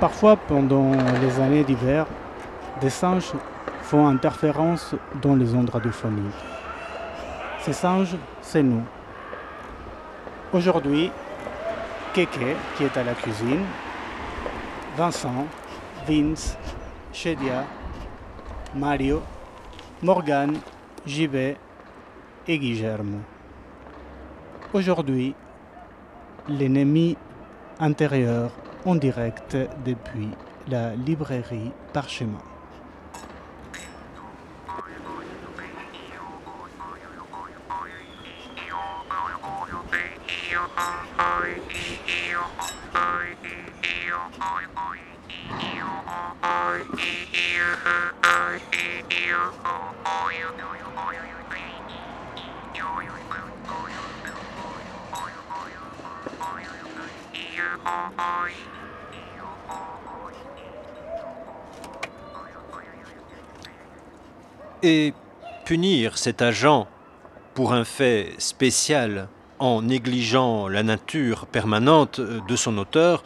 Parfois, pendant les années d'hiver, des singes font interférence dans les ondes radiophoniques. Ces singes, c'est nous. Aujourd'hui, Keke, qui est à la cuisine, Vincent, Vince, Shedia, Mario, Morgan, JB et Guillermo. Aujourd'hui, l'ennemi intérieur en direct depuis la librairie Parchemin. Et punir cet agent pour un fait spécial en négligeant la nature permanente de son auteur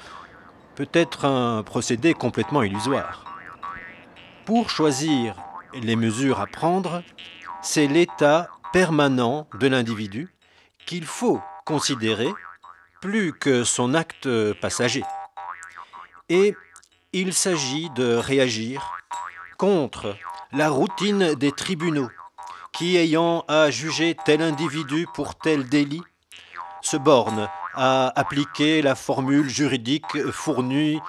peut être un procédé complètement illusoire. Pour choisir les mesures à prendre, c'est l'état permanent de l'individu qu'il faut considérer plus que son acte passager. Et il s'agit de réagir contre la routine des tribunaux, qui, ayant à juger tel individu pour tel délit, se bornent à appliquer la formule juridique fournie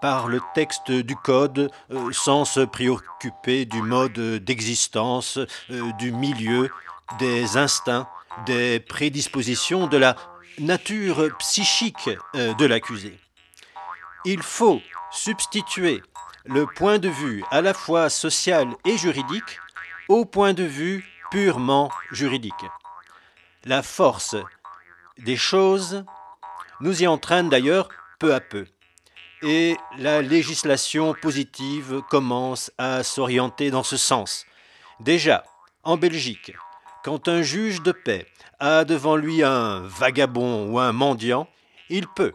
par le texte du Code euh, sans se préoccuper du mode d'existence, euh, du milieu, des instincts, des prédispositions, de la nature psychique euh, de l'accusé. Il faut substituer le point de vue à la fois social et juridique au point de vue purement juridique. La force des choses nous y entraîne d'ailleurs peu à peu. Et la législation positive commence à s'orienter dans ce sens. Déjà, en Belgique, quand un juge de paix a devant lui un vagabond ou un mendiant, il peut,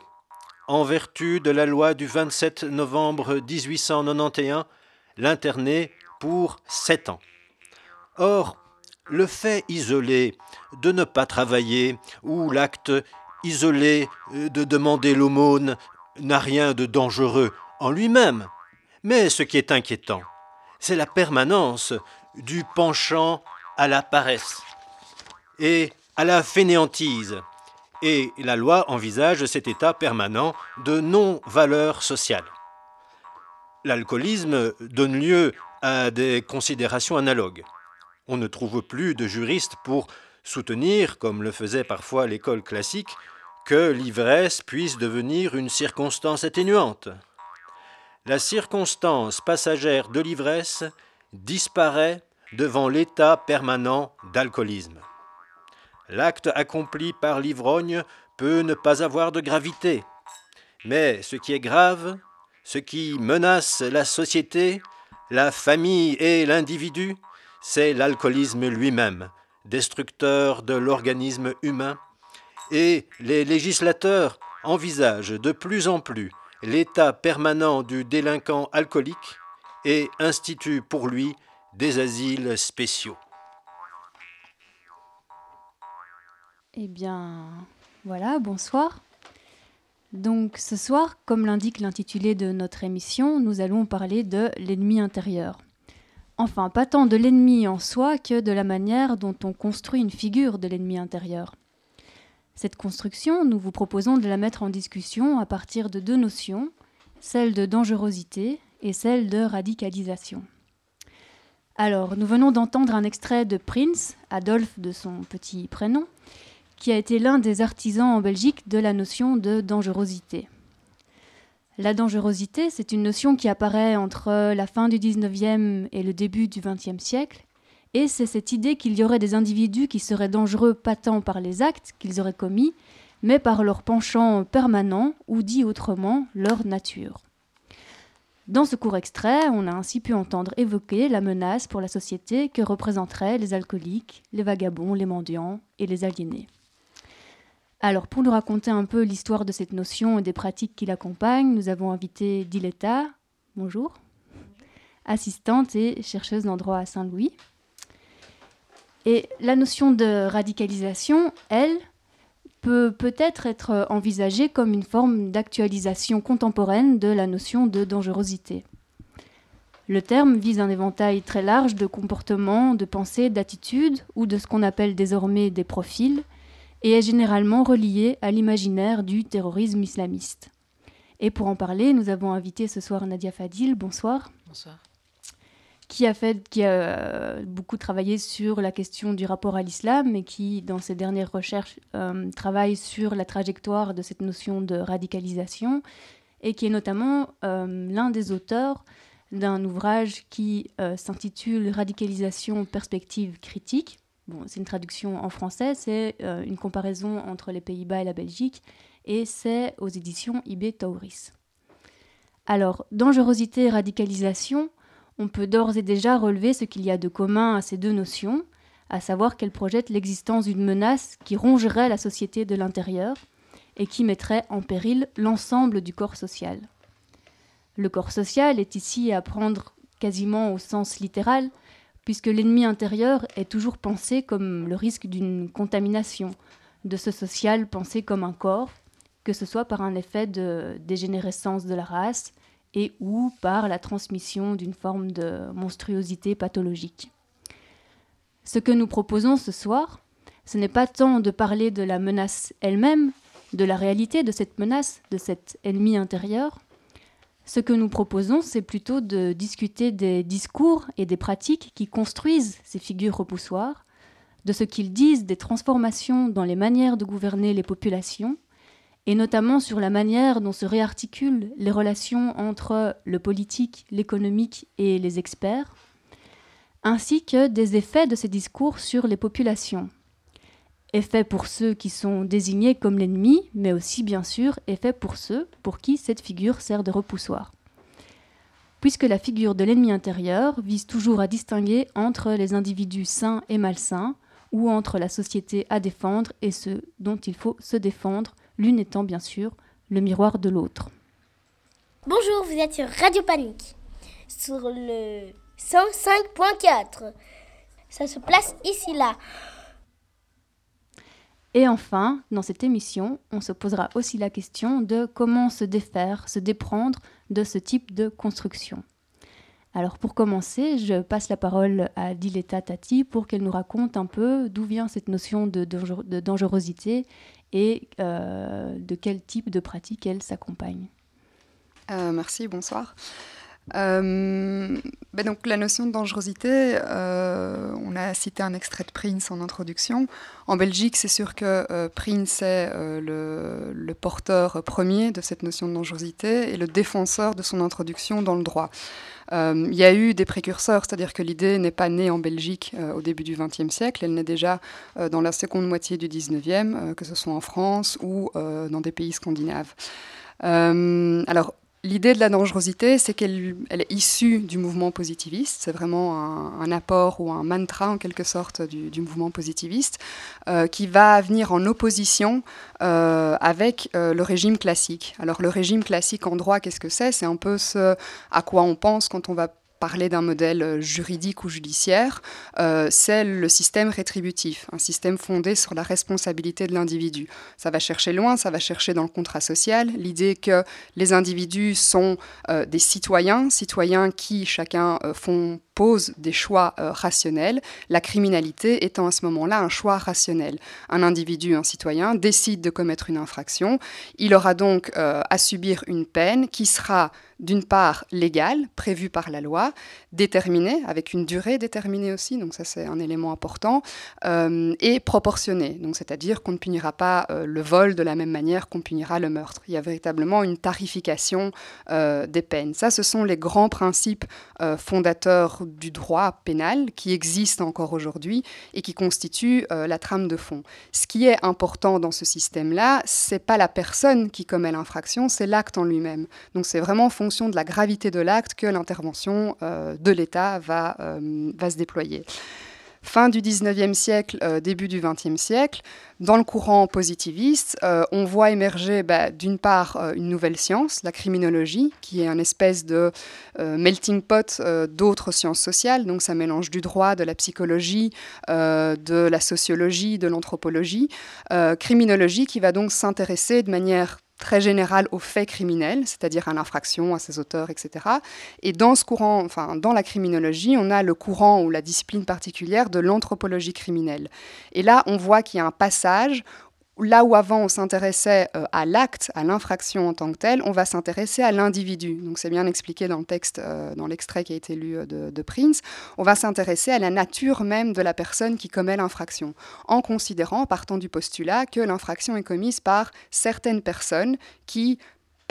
en vertu de la loi du 27 novembre 1891, l'interner pour sept ans. Or, le fait isolé de ne pas travailler ou l'acte isolé de demander l'aumône n'a rien de dangereux en lui-même. Mais ce qui est inquiétant, c'est la permanence du penchant à la paresse et à la fainéantise. Et la loi envisage cet état permanent de non-valeur sociale. L'alcoolisme donne lieu à des considérations analogues. On ne trouve plus de juristes pour soutenir, comme le faisait parfois l'école classique, que l'ivresse puisse devenir une circonstance atténuante. La circonstance passagère de l'ivresse disparaît devant l'état permanent d'alcoolisme. L'acte accompli par l'ivrogne peut ne pas avoir de gravité, mais ce qui est grave, ce qui menace la société, la famille et l'individu, c'est l'alcoolisme lui-même, destructeur de l'organisme humain et les législateurs envisagent de plus en plus l'état permanent du délinquant alcoolique et instituent pour lui des asiles spéciaux. Eh bien, voilà, bonsoir. Donc ce soir, comme l'indique l'intitulé de notre émission, nous allons parler de l'ennemi intérieur. Enfin, pas tant de l'ennemi en soi que de la manière dont on construit une figure de l'ennemi intérieur. Cette construction, nous vous proposons de la mettre en discussion à partir de deux notions, celle de dangerosité et celle de radicalisation. Alors, nous venons d'entendre un extrait de Prince, Adolphe de son petit prénom, qui a été l'un des artisans en Belgique de la notion de dangerosité. La dangerosité, c'est une notion qui apparaît entre la fin du 19e et le début du 20e siècle et c'est cette idée qu'il y aurait des individus qui seraient dangereux pas tant par les actes qu'ils auraient commis, mais par leur penchant permanent, ou dit autrement, leur nature. Dans ce court extrait, on a ainsi pu entendre évoquer la menace pour la société que représenteraient les alcooliques, les vagabonds, les mendiants et les aliénés. Alors, pour nous raconter un peu l'histoire de cette notion et des pratiques qui l'accompagnent, nous avons invité Diletta, bonjour, assistante et chercheuse en droit à Saint-Louis. Et la notion de radicalisation, elle, peut peut-être être envisagée comme une forme d'actualisation contemporaine de la notion de dangerosité. Le terme vise un éventail très large de comportements, de pensées, d'attitudes ou de ce qu'on appelle désormais des profils et est généralement relié à l'imaginaire du terrorisme islamiste. Et pour en parler, nous avons invité ce soir Nadia Fadil. Bonsoir. Bonsoir qui a, fait, qui a euh, beaucoup travaillé sur la question du rapport à l'islam et qui, dans ses dernières recherches, euh, travaille sur la trajectoire de cette notion de radicalisation et qui est notamment euh, l'un des auteurs d'un ouvrage qui s'intitule Radicalisation, perspective critique. Bon, c'est une traduction en français, c'est une comparaison entre les Pays-Bas et la Belgique et c'est aux éditions IB Tauris. Alors, dangerosité et radicalisation, on peut d'ores et déjà relever ce qu'il y a de commun à ces deux notions, à savoir qu'elles projettent l'existence d'une menace qui rongerait la société de l'intérieur et qui mettrait en péril l'ensemble du corps social. Le corps social est ici à prendre quasiment au sens littéral, puisque l'ennemi intérieur est toujours pensé comme le risque d'une contamination, de ce social pensé comme un corps, que ce soit par un effet de dégénérescence de la race, et ou par la transmission d'une forme de monstruosité pathologique. Ce que nous proposons ce soir, ce n'est pas tant de parler de la menace elle-même, de la réalité de cette menace, de cet ennemi intérieur. Ce que nous proposons, c'est plutôt de discuter des discours et des pratiques qui construisent ces figures repoussoires, de ce qu'ils disent des transformations dans les manières de gouverner les populations, et notamment sur la manière dont se réarticulent les relations entre le politique, l'économique et les experts, ainsi que des effets de ces discours sur les populations. Effets pour ceux qui sont désignés comme l'ennemi, mais aussi bien sûr effets pour ceux pour qui cette figure sert de repoussoir. Puisque la figure de l'ennemi intérieur vise toujours à distinguer entre les individus sains et malsains, ou entre la société à défendre et ceux dont il faut se défendre l'une étant bien sûr le miroir de l'autre. Bonjour, vous êtes sur Radio Panique, sur le 105.4. Ça se place ici là. Et enfin, dans cette émission, on se posera aussi la question de comment se défaire, se déprendre de ce type de construction. Alors pour commencer, je passe la parole à Diletta Tati pour qu'elle nous raconte un peu d'où vient cette notion de, dangerosité et euh, de quel type de pratique elle s'accompagne? Euh, merci, bonsoir. Euh, ben donc la notion de dangerosité, on a cité un extrait de Prince en introduction. En Belgique, c'est sûr que Prince est le, le, porteur premier de cette notion de dangerosité et le défenseur de son introduction dans le droit. Euh, il y a eu des précurseurs, c'est-à-dire que l'idée n'est pas née en Belgique euh, au début du XXe siècle, elle naît déjà euh, dans la seconde moitié du XIXe, que ce soit en France ou dans des pays scandinaves. alors, L'idée de la dangerosité, c'est qu'elle est issue du mouvement positiviste. C'est vraiment un, apport ou un mantra, en quelque sorte, du, mouvement positiviste, euh, qui va venir en opposition euh, avec euh, le régime classique. Alors, le régime classique en droit, qu'est-ce que c'est? C'est un peu ce à quoi on pense quand on va parler d'un modèle euh, juridique ou judiciaire, euh, c'est le système rétributif, un système fondé sur la responsabilité de l'individu. Ça va chercher loin, ça va chercher dans le contrat social l'idée que les individus sont euh, des citoyens, citoyens qui chacun font pose des choix rationnels, la criminalité étant à ce moment-là un choix rationnel. Un individu, un citoyen, décide de commettre une infraction, il aura donc à subir une peine qui sera d'une part légale, prévue par la loi, déterminée, avec une durée déterminée aussi, donc ça c'est un élément important, euh, et proportionnée, donc c'est-à-dire qu'on ne punira pas euh, le vol de la même manière qu'on punira le meurtre. Il y a véritablement une tarification euh, des peines. Ça, ce sont les grands principes fondateurs du droit pénal qui existent encore aujourd'hui et qui constituent la trame de fond. Ce qui est important dans ce système-là, c'est pas la personne qui commet l'infraction, c'est l'acte en lui-même. Donc c'est vraiment fonction de la gravité de l'acte que l'intervention euh, de l'État va, euh, va se déployer. fin du 19e siècle, euh, début du 20e siècle, dans le courant positiviste, on voit émerger bah, d'une part une nouvelle science, la criminologie, qui est un espèce de melting pot d'autres sciences sociales. Donc ça mélange du droit, de la psychologie, de la sociologie, de l'anthropologie. criminologie qui va donc s'intéresser de manière très général aux faits criminels, c'est-à-dire à l'infraction, à ses auteurs, etc. Et dans ce courant, enfin dans la criminologie, on a le courant ou la discipline particulière de l'anthropologie criminelle. Et là, on voit qu'il y a un passage Là où avant on s'intéressait euh, à l'acte, à l'infraction en tant que telle, on va s'intéresser à l'individu. Donc c'est bien expliqué dans le texte, euh, dans l'extrait qui a été lu euh, de, de, Prince. On va s'intéresser à la nature même de la personne qui commet l'infraction, en considérant, partant du postulat, que l'infraction est commise par certaines personnes qui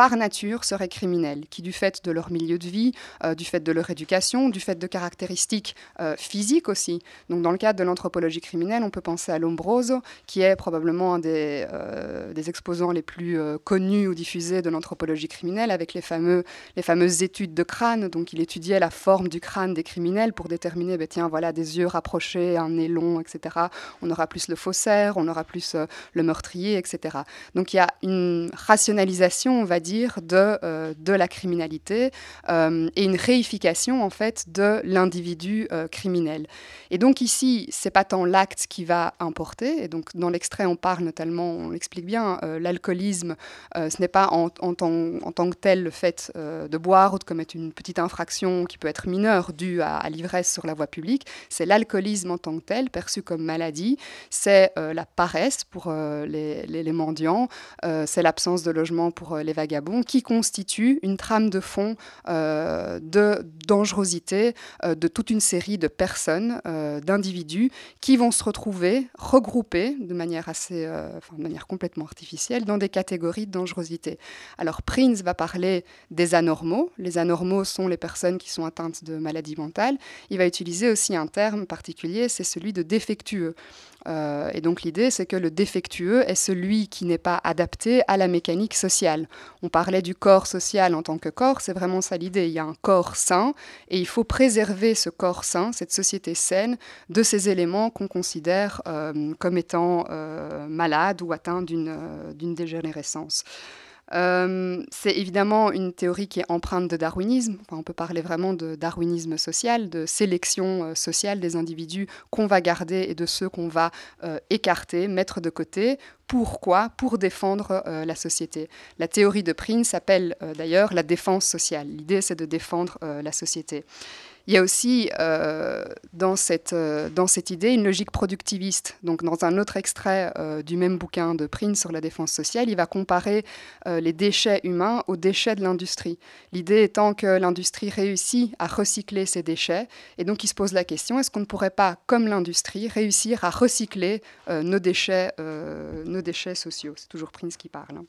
par nature seraient criminels, qui du fait de leur milieu de vie, euh, du fait de leur éducation, du fait de caractéristiques euh, physiques aussi. Donc dans le cadre de l'anthropologie criminelle, on peut penser à Lombroso, qui est probablement un des, euh, exposants les plus connus ou diffusés de l'anthropologie criminelle, avec les, fameux, les fameuses études de crâne. Donc il étudiait la forme du crâne des criminels pour déterminer, ben, tiens, voilà, des yeux rapprochés, un nez long, etc. On aura plus le faussaire, on aura plus le meurtrier, etc. Donc il y a une rationalisation, on va dire, de, euh, de la criminalité euh, et une réification en fait de l'individu euh, criminel. Et donc ici, c'est pas tant l'acte qui va importer. Et donc dans l'extrait, on parle notamment, on l'explique bien, l'alcoolisme, ce n'est pas en, en, tant, en, tant, que tel le fait de boire ou de commettre une petite infraction qui peut être mineure due à, l'ivresse sur la voie publique. C'est l'alcoolisme en tant que tel, perçu comme maladie. C'est la paresse pour les, les, mendiants. c'est l'absence de logement pour les vagabonds qui constitue une trame de fond euh, de dangerosité euh, de toute une série de personnes, euh, d'individus, qui vont se retrouver regroupés de manière assez, enfin, de manière complètement artificielle dans des catégories de dangerosité. Alors Prince va parler des anormaux. Les anormaux sont les personnes qui sont atteintes de maladies mentales. Il va utiliser aussi un terme particulier, c'est celui de défectueux. Et donc l'idée, c'est que le défectueux est celui qui n'est pas adapté à la mécanique sociale. On parlait du corps social en tant que corps, c'est vraiment ça l'idée. Il y a un corps sain et il faut préserver ce corps sain, cette société saine, de ces éléments qu'on considère euh, comme étant euh, malades ou atteints d'une dégénérescence. Euh, c'est évidemment une théorie qui est empreinte de darwinisme. on peut parler vraiment de darwinisme social, de sélection euh, sociale des individus qu'on va garder et de ceux qu'on va euh, écarter, mettre de côté. Pourquoi? Pour défendre la société. La théorie de Prince s'appelle d'ailleurs la défense sociale. L'idée, c'est de défendre la société. Il y a aussi euh, dans, cette, euh, dans cette idée une logique productiviste. Donc, dans un autre extrait euh, du même bouquin de Prince sur la défense sociale, il va comparer les déchets humains aux déchets de l'industrie. L'idée étant que l'industrie réussit à recycler ses déchets, et donc il se pose la question est-ce qu'on ne pourrait pas, comme l'industrie, réussir à recycler nos, déchets, nos déchets sociaux? C'est toujours Prince qui parle.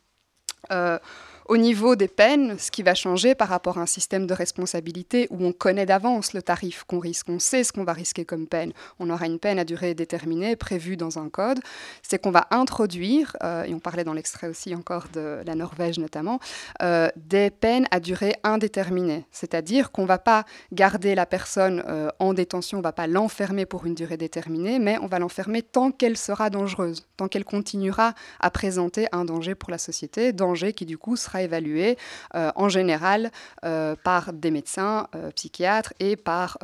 Hein. Au niveau des peines, ce qui va changer par rapport à un système de responsabilité où on connaît d'avance le tarif qu'on risque, on sait ce qu'on va risquer comme peine, on aura une peine à durée déterminée prévue dans un code, c'est qu'on va introduire, euh, et on parlait dans l'extrait aussi encore de la Norvège notamment, euh, des peines à durée indéterminée. C'est-à-dire qu'on ne va pas garder la personne euh, en détention, on ne va pas l'enfermer pour une durée déterminée, mais on va l'enfermer tant qu'elle sera dangereuse, tant qu'elle continuera à présenter un danger pour la société, danger qui du coup sera évalué euh, en général euh, par des médecins, euh, psychiatres et par,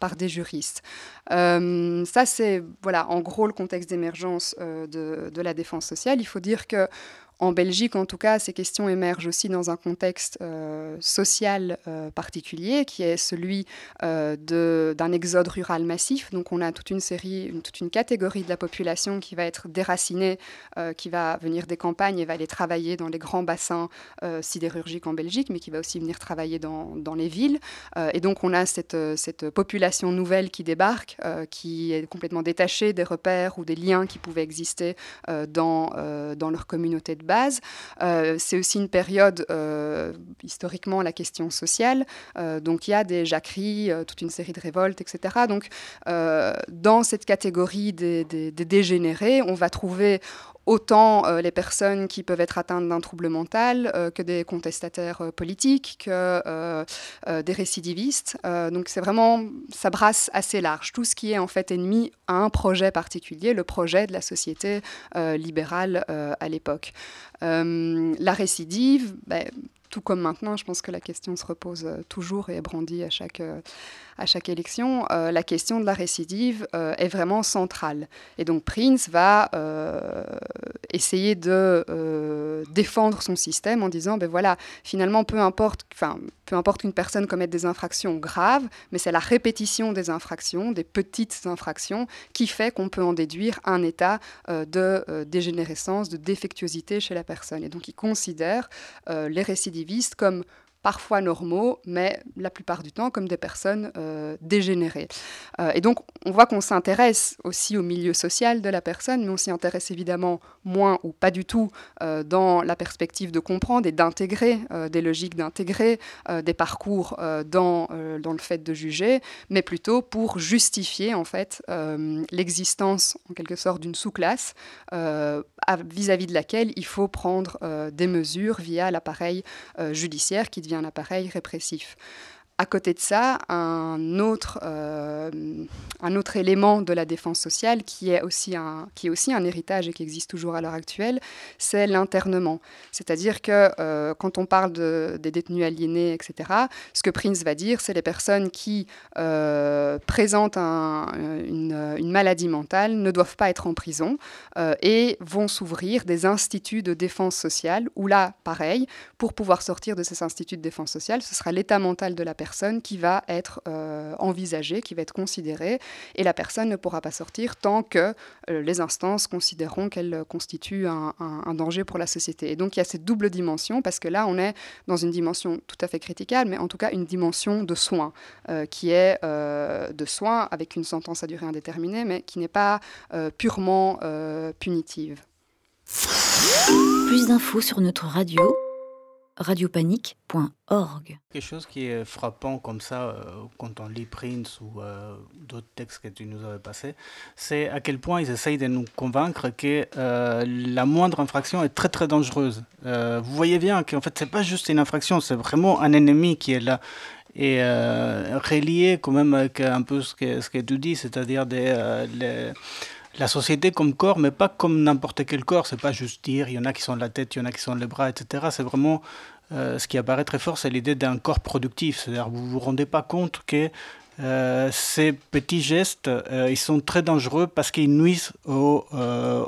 par des juristes. ça, c'est voilà, en gros le contexte d'émergence de, la défense sociale. Il faut dire que en Belgique, en tout cas, ces questions émergent aussi dans un contexte euh, social euh, particulier, qui est celui euh, d'un exode rural massif. Donc, on a toute une série, toute une catégorie de la population qui va être déracinée, qui va venir des campagnes et va aller travailler dans les grands bassins sidérurgiques en Belgique, mais qui va aussi venir travailler dans, les villes. et donc, on a cette, population nouvelle qui débarque, qui est complètement détachée des repères ou des liens qui pouvaient exister dans, dans leur communauté de base. Euh, c'est aussi une période, euh, historiquement, la question sociale. Euh, donc il y a des jacqueries, toute une série de révoltes, etc. Donc dans cette catégorie des, des, dégénérés, on va trouver autant les personnes qui peuvent être atteintes d'un trouble mental que des contestataires politiques, que des récidivistes. donc c'est vraiment, ça brasse assez large. Tout ce qui est en fait ennemi à un projet particulier, le projet de la société libérale à l'époque. la récidive, ben, tout comme maintenant, je pense que la question se repose toujours et est brandie à chaque, à chaque élection, euh, la question de la récidive euh, est vraiment centrale. Et donc Prince va euh, essayer de défendre son système en disant, ben voilà, finalement, peu importe, enfin, peu importe qu'une personne commette des infractions graves, mais c'est la répétition des infractions, des petites infractions, qui fait qu'on peut en déduire un état de dégénérescence, de défectuosité chez la personne. Et donc il considère les récidivistes comme parfois normaux, mais la plupart du temps comme des personnes euh, dégénérées. Euh, et donc, on voit qu'on s'intéresse aussi au milieu social de la personne, mais on s'y intéresse évidemment moins ou pas du tout euh, dans la perspective de comprendre et d'intégrer des logiques, d'intégrer des parcours dans, dans le fait de juger, mais plutôt pour justifier en fait l'existence en quelque sorte d'une sous-classe vis-à-vis -vis de laquelle il faut prendre des mesures via l'appareil judiciaire qui devient un appareil répressif. À côté de ça, un autre, euh, un autre élément de la défense sociale qui est, aussi un, qui est aussi un héritage et qui existe toujours à l'heure actuelle, c'est l'internement. C'est-à-dire que euh, quand on parle de, des détenus aliénés, etc., ce que Prince va dire, c'est les personnes qui euh, présentent une, une, maladie mentale ne doivent pas être en prison et vont s'ouvrir des instituts de défense sociale où là, pareil, pour pouvoir sortir de ces instituts de défense sociale, ce sera l'état mental de la personne qui va être euh, envisagée, qui va être considérée, et la personne ne pourra pas sortir tant que euh, les instances considéreront qu'elle constitue un, danger pour la société. Et donc il y a cette double dimension, parce que là on est dans une dimension tout à fait critiquable, mais en tout cas une dimension de soins, euh, qui est de soins avec une sentence à durée indéterminée, mais qui n'est pas purement punitive. Plus d'infos sur notre radio radiopanique.org. Quelque chose qui est frappant comme ça euh, quand on lit Prince ou euh, d'autres textes que tu nous avais passés, c'est à quel point ils essayent de nous convaincre que euh, la moindre infraction est très très dangereuse. vous voyez bien qu'en fait c'est pas juste une infraction, c'est vraiment un ennemi qui est là et relié quand même avec un peu ce que, tu dis, c'est-à-dire des... Les, la société comme corps, mais pas comme n'importe quel corps. C'est pas juste dire, il y en a qui sont la tête, il y en a qui sont les bras, etc. C'est vraiment euh, ce qui apparaît très fort, c'est l'idée d'un corps productif. C'est-à-dire, vous vous rendez pas compte que euh, ces petits gestes, euh, ils sont très dangereux parce qu'ils nuisent au,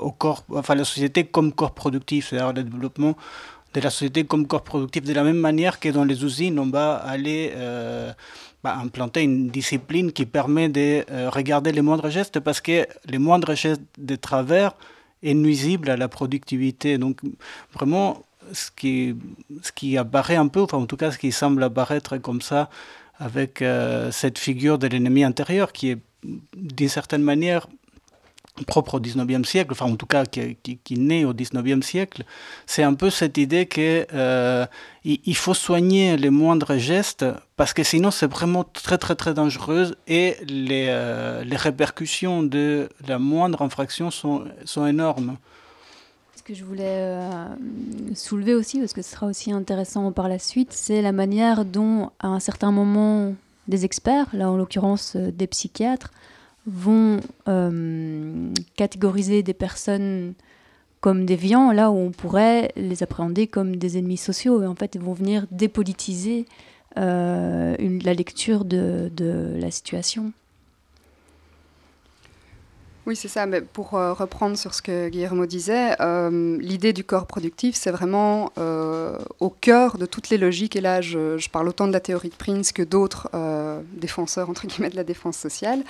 au, corps, enfin la société comme corps productif, c'est-à-dire le développement de la société comme corps productif. De la même manière que dans les usines, on va aller bah, implanter une discipline qui permet de euh, regarder les moindres gestes parce que les moindres gestes de travers est nuisible à la productivité. Donc vraiment, ce qui, ce qui apparaît un peu, enfin en tout cas ce qui semble apparaître comme ça avec euh, cette figure de l'ennemi intérieur qui est d'une certaine manière propre au 19e siècle, enfin en tout cas qui, qui, naît au 19e siècle, c'est un peu cette idée qu'il euh, il faut soigner les moindres gestes parce que sinon c'est vraiment très très très dangereux et les, euh, les répercussions de la moindre infraction sont, sont énormes. Ce que je voulais euh, soulever aussi, parce que ce sera aussi intéressant par la suite, c'est la manière dont à un certain moment des experts, là en l'occurrence des psychiatres, vont euh, catégoriser des personnes comme des viands, là où on pourrait les appréhender comme des ennemis sociaux. Et en fait, ils vont venir dépolitiser euh, la lecture de, de la situation. Oui, c'est ça. Mais pour euh, reprendre sur ce que Guillermo disait, euh, l'idée du corps productif, c'est vraiment euh, au cœur de toutes les logiques. Et là, je, parle autant de la théorie de Prince que d'autres défenseurs, entre guillemets, de la défense sociale.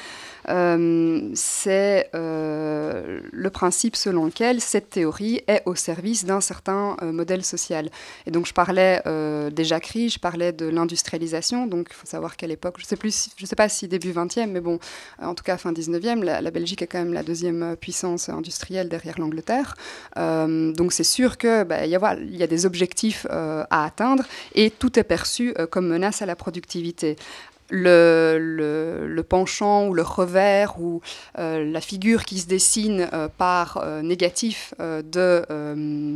c'est le principe selon lequel cette théorie est au service d'un certain modèle social. Et donc, je parlais des jacqueries, je parlais de l'industrialisation. Donc, il faut savoir qu'à l'époque, je ne sais, plus, je sais pas si début 20e, mais bon, en tout cas fin 19e, la, la Belgique est quand même la deuxième puissance industrielle derrière l'Angleterre. Euh, donc c'est sûr qu'il bah, y, a, des objectifs euh, à atteindre et tout est perçu euh, comme menace à la productivité. Le, penchant ou le revers ou euh, la figure qui se dessine euh, par euh, négatif de,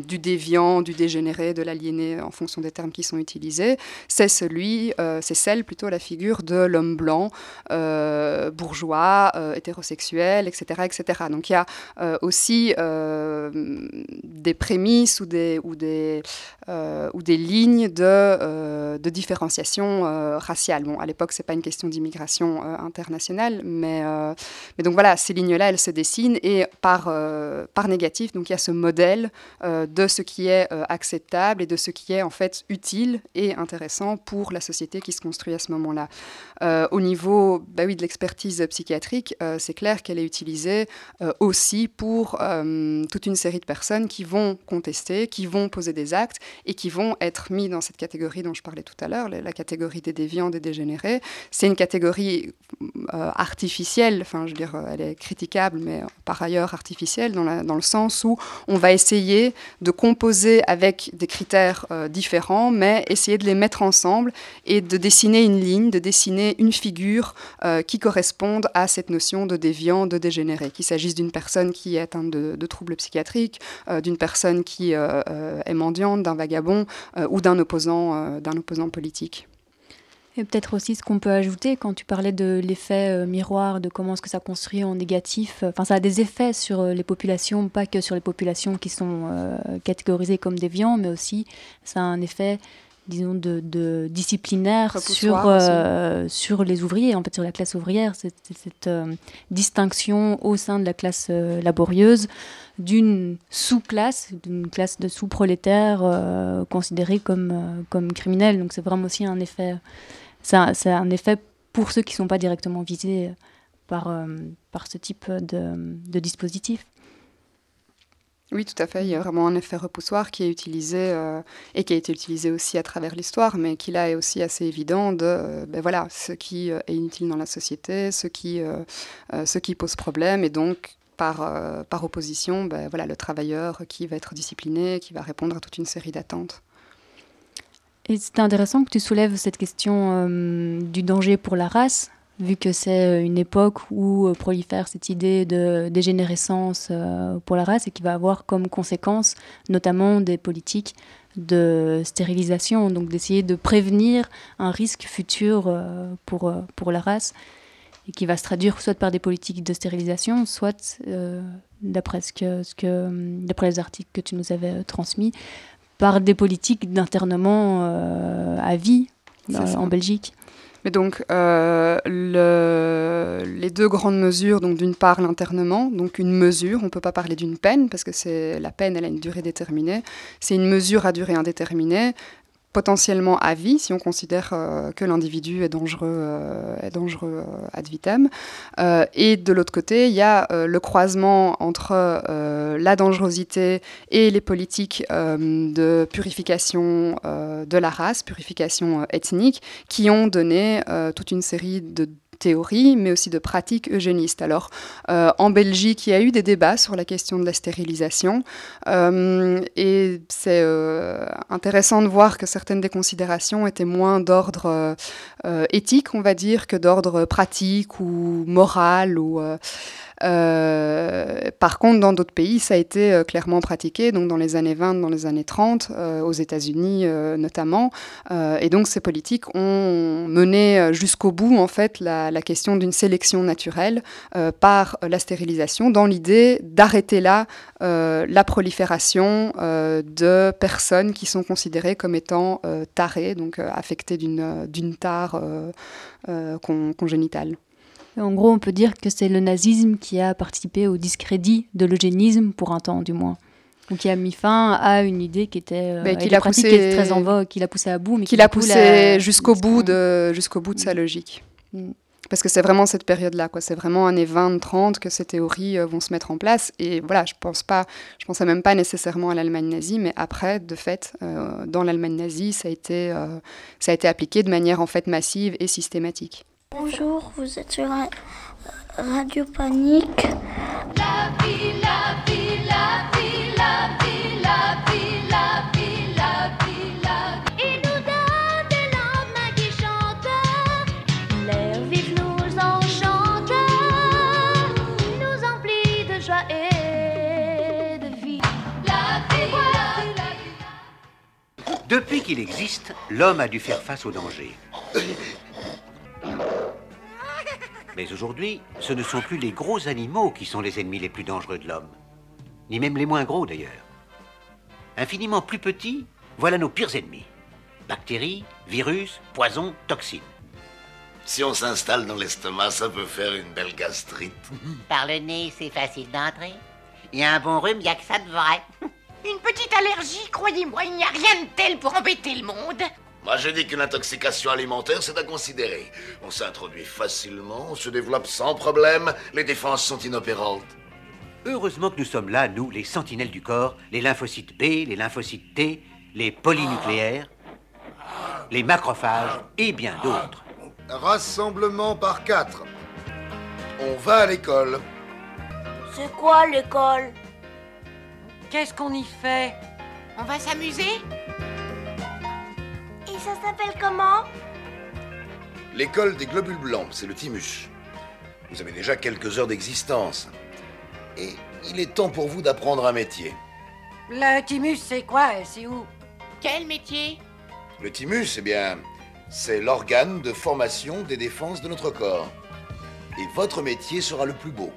du déviant, du dégénéré, de l'aliéné en fonction des termes qui sont utilisés, c'est celui, c'est celle plutôt la figure de l'homme blanc, bourgeois, hétérosexuel, etc., etc. Donc il y a aussi des prémices ou des, ou des, ou des lignes de, de différenciation raciale. Bon, à l'époque, c'est pas une question d'immigration euh, internationale, mais, euh, mais donc voilà, ces lignes-là, elles se dessinent et par, euh, par négatif, donc il y a ce modèle de ce qui est acceptable et de ce qui est en fait utile et intéressant pour la société qui se construit à ce moment-là. Au niveau bah oui, de l'expertise psychiatrique, c'est clair qu'elle est utilisée aussi pour toute une série de personnes qui vont contester, qui vont poser des actes et qui vont être mis dans cette catégorie dont je parlais tout à l'heure, la catégorie des déviants, des dégénérés, c'est une catégorie euh, artificielle, enfin je veux dire, elle est critiquable, mais par ailleurs artificielle, dans, dans, le sens où on va essayer de composer avec des critères euh, différents, mais essayer de les mettre ensemble et de dessiner une ligne, de dessiner une figure euh, qui corresponde à cette notion de déviant, de dégénéré, qu'il s'agisse d'une personne qui est atteinte de, troubles psychiatriques, d'une personne qui est mendiante, d'un vagabond ou d'un opposant, opposant politique. Et peut-être aussi ce qu'on peut ajouter quand tu parlais de l'effet euh, miroir, de comment est-ce que ça construit en négatif. Euh, enfin, ça a des effets sur euh, les populations, pas que sur les populations qui sont catégorisées comme déviants, mais aussi ça a un effet, disons, de, disciplinaire sur, sur les ouvriers, en fait, sur la classe ouvrière. Cette distinction au sein de la classe laborieuse d'une sous-classe, d'une classe de sous-prolétaires considérée comme, comme criminelle. Donc c'est vraiment aussi un effet c'est un, effet pour ceux qui ne sont pas directement visés par, euh, par ce type de, de, dispositif. Oui, tout à fait. Il y a vraiment un effet repoussoir qui est utilisé euh, et qui a été utilisé aussi à travers l'histoire, mais qui là est aussi assez évident de euh, ben voilà, ce qui est inutile dans la société, ce qui, pose problème, et donc par, opposition, ben voilà, le travailleur qui va être discipliné, qui va répondre à toute une série d'attentes. Et c'est intéressant que tu soulèves cette question euh, du danger pour la race, vu que c'est euh, une époque où euh, prolifère cette idée de dégénérescence pour la race et qui va avoir comme conséquence notamment des politiques de stérilisation, donc d'essayer de prévenir un risque futur pour, pour la race et qui va se traduire soit par des politiques de stérilisation, soit, d'après ce que, ce que, d'après les articles que tu nous avais transmis, par des politiques d'internement euh, à vie euh, en Belgique. Mais donc, euh, le, les deux grandes mesures, donc d'une part l'internement, donc une mesure, on ne peut pas parler d'une peine, parce que c'est la peine, elle a une durée déterminée, c'est une mesure à durée indéterminée, potentiellement à vie, si on considère euh, que l'individu est dangereux, euh, est dangereux euh, ad vitam. et de l'autre côté, il y a le croisement entre la dangerosité et les politiques de purification de la race, purification ethnique, qui ont donné toute une série de théorie, mais aussi de pratiques eugénistes. Alors, euh, en Belgique, il y a eu des débats sur la question de la stérilisation, euh, et c'est euh, intéressant de voir que certaines des considérations étaient moins d'ordre éthique, on va dire, que d'ordre pratique ou moral ou par contre, dans d'autres pays, ça a été euh, clairement pratiqué, donc dans les années 20, dans les années 30, euh, aux États-Unis notamment. et donc, ces politiques ont mené jusqu'au bout, en fait, la, la question d'une sélection naturelle par la stérilisation, dans l'idée d'arrêter là la prolifération de personnes qui sont considérées comme étant tarées, donc affectées d'une tare congénitale. En gros, on peut dire que c'est le nazisme qui a participé au discrédit de l'eugénisme, pour un temps du moins. Donc qui a mis fin à une idée qui était, euh, qui, poussé... très en vogue, qui l'a poussé à bout. mais Qui l'a poussé jusqu'au bout, de, jusqu'au bout de sa logique. Mm. Parce que c'est vraiment cette période-là, quoi. C'est vraiment années 20-30 que ces théories euh, vont se mettre en place. Et voilà, je pense pas, je pensais même pas nécessairement à l'Allemagne nazie, mais après, de fait, euh, dans l'Allemagne nazie, ça a été, ça a été appliqué de manière en fait massive et systématique. Bonjour, vous êtes sur Radio Panique. La vie, la vie, la vie, la vie, la vie, la vie, la vie, la vie. Il nous donne des lendemains qui chantent. L'air vif nous enchante. Nous emplit de joie et de vie. La vie, la vie, la vie. Depuis qu'il existe, l'homme a dû faire face au danger. Mais aujourd'hui, ce ne sont plus les gros animaux qui sont les ennemis les plus dangereux de l'homme. Ni même les moins gros d'ailleurs. Infiniment plus petits, voilà nos pires ennemis. Bactéries, virus, poisons, toxines. Si on s'installe dans l'estomac, ça peut faire une belle gastrite. Par le nez, c'est facile d'entrer. Il y a un bon rhume, il n'y a que ça de vrai. Une petite allergie, croyez-moi, il n'y a rien de tel pour embêter le monde. Moi, je dis qu'une intoxication alimentaire, c'est à considérer. On s'introduit facilement, on se développe sans problème, les défenses sont inopérantes. Heureusement que nous sommes là, nous, les sentinelles du corps, les lymphocytes B, les lymphocytes T, les polynucléaires, les macrophages et bien d'autres. Rassemblement par quatre. On va à l'école. C'est quoi l'école? Qu'est-ce qu'on y fait? On va s'amuser? Ça s'appelle comment L'école des globules blancs, c'est le Timus. Vous avez déjà quelques heures d'existence. Et il est temps pour vous d'apprendre un métier. Le Timus, c'est quoi et C'est où Quel métier Le Timus, eh bien, c'est l'organe de formation des défenses de notre corps. Et votre métier sera le plus beau.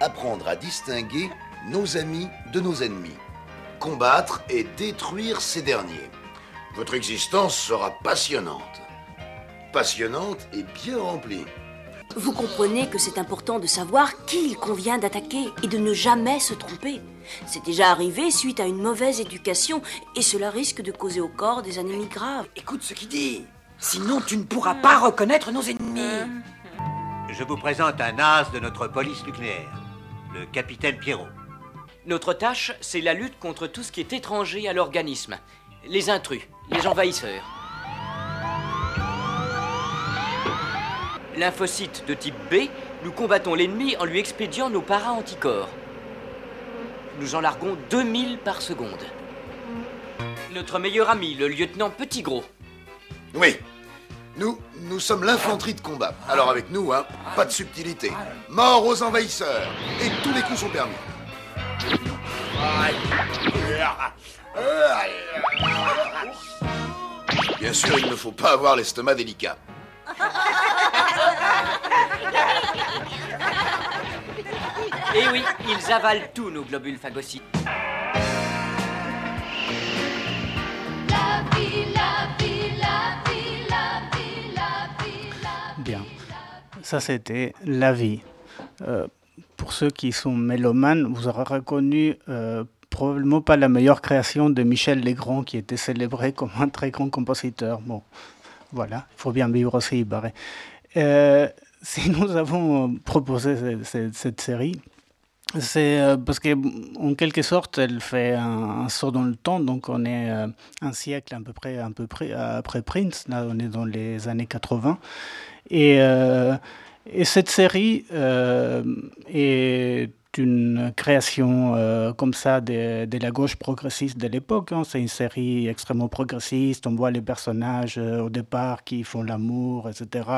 Apprendre à distinguer nos amis de nos ennemis. Combattre et détruire ces derniers. Votre existence sera passionnante. Passionnante et bien remplie. Vous comprenez que c'est important de savoir qui il convient d'attaquer et de ne jamais se tromper. C'est déjà arrivé suite à une mauvaise éducation et cela risque de causer au corps des anémies graves. Écoute ce qu'il dit. Sinon, tu ne pourras pas reconnaître nos ennemis. Je vous présente un as de notre police nucléaire, le capitaine Pierrot. Notre tâche, c'est la lutte contre tout ce qui est étranger à l'organisme. Les intrus, les envahisseurs. Lymphocyte de type B, nous combattons l'ennemi en lui expédiant nos para-anticorps. Nous en larguons 2000 par seconde. Notre meilleur ami, le lieutenant Petit Gros. Oui. Nous, nous sommes l'infanterie de combat. Alors avec nous, hein, pas de subtilité. Mort aux envahisseurs. Et tous les coups sont permis. Bien sûr, il ne faut pas avoir l'estomac délicat. Et oui, ils avalent tous nos globules phagocytes. Bien. Ça, c'était La vie. Euh, pour ceux qui sont mélomanes, vous aurez reconnu euh, probablement pas la meilleure création de Michel Legrand, qui était célébré comme un très grand compositeur. Bon, voilà, il faut bien vivre aussi, Barré. Euh, si nous avons proposé cette, série, c'est euh, parce que en quelque sorte, elle fait un, un, saut dans le temps. Donc, on est euh, un siècle à peu près, à peu près après Prince. Là, on est dans les années 80. Et, euh, et cette série est une création euh, comme ça de, la gauche progressiste de l'époque. Hein. C'est une série extrêmement progressiste. On voit les personnages euh, au départ qui font l'amour, etc.,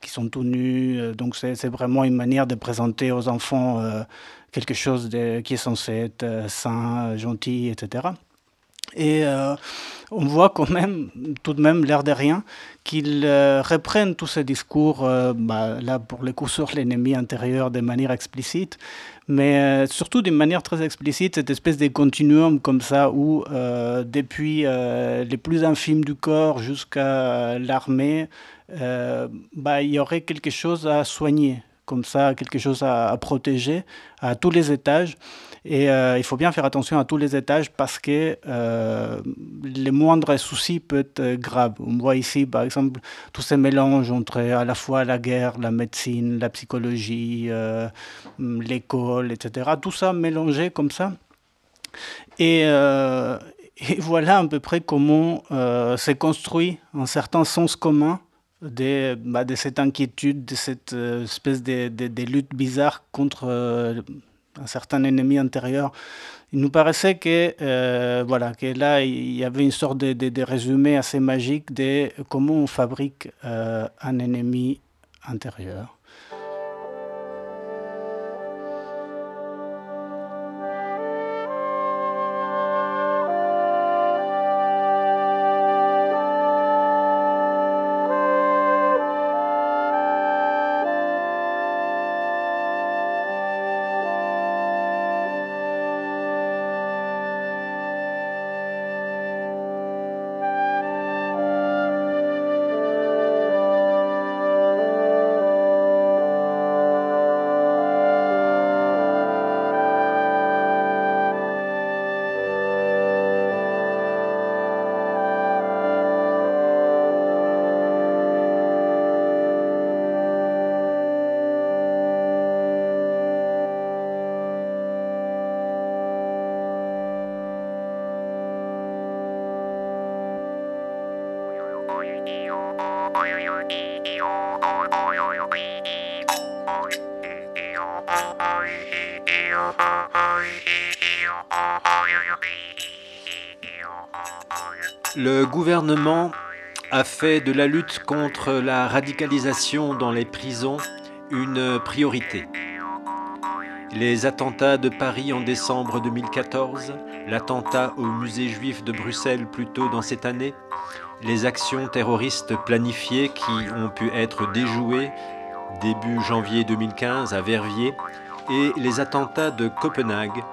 qui sont tout nus. Donc c'est vraiment une manière de présenter aux enfants euh, quelque chose qui est censé être euh, sain, gentil, etc. Et euh, on voit quand même, tout de même, l'air de rien, qu'ils euh, reprennent tous ces discours, euh, bah, là pour le coup sur l'ennemi intérieur de manière explicite, mais euh, surtout d'une manière très explicite, cette espèce de continuum comme ça où euh, depuis euh, les plus infimes du corps jusqu'à l'armée, bah, il y aurait quelque chose à soigner, comme ça, quelque chose à, à protéger à tous les étages. Et euh, il faut bien faire attention à tous les étages parce que euh, les moindres soucis peuvent être graves. On voit ici, par exemple, tous ces mélanges entre à la fois la guerre, la médecine, la psychologie, euh, l'école, etc. Tout ça mélangé comme ça. Et, euh, voilà à peu près comment s'est construit un certain sens commun de, bah, de cette inquiétude, de cette espèce de, lutte bizarre contre un certain ennemi intérieur. Il nous paraissait que, euh, voilà, que là, il y avait une sorte de, de, résumé assez magique de comment on fabrique euh, un ennemi intérieur. Fait de la lutte contre la radicalisation dans les prisons une priorité. Les attentats de Paris en décembre 2014, l'attentat au musée juif de Bruxelles plus tôt dans cette année, les actions terroristes planifiées qui ont pu être déjouées début janvier 2015 à Verviers et les attentats de Copenhague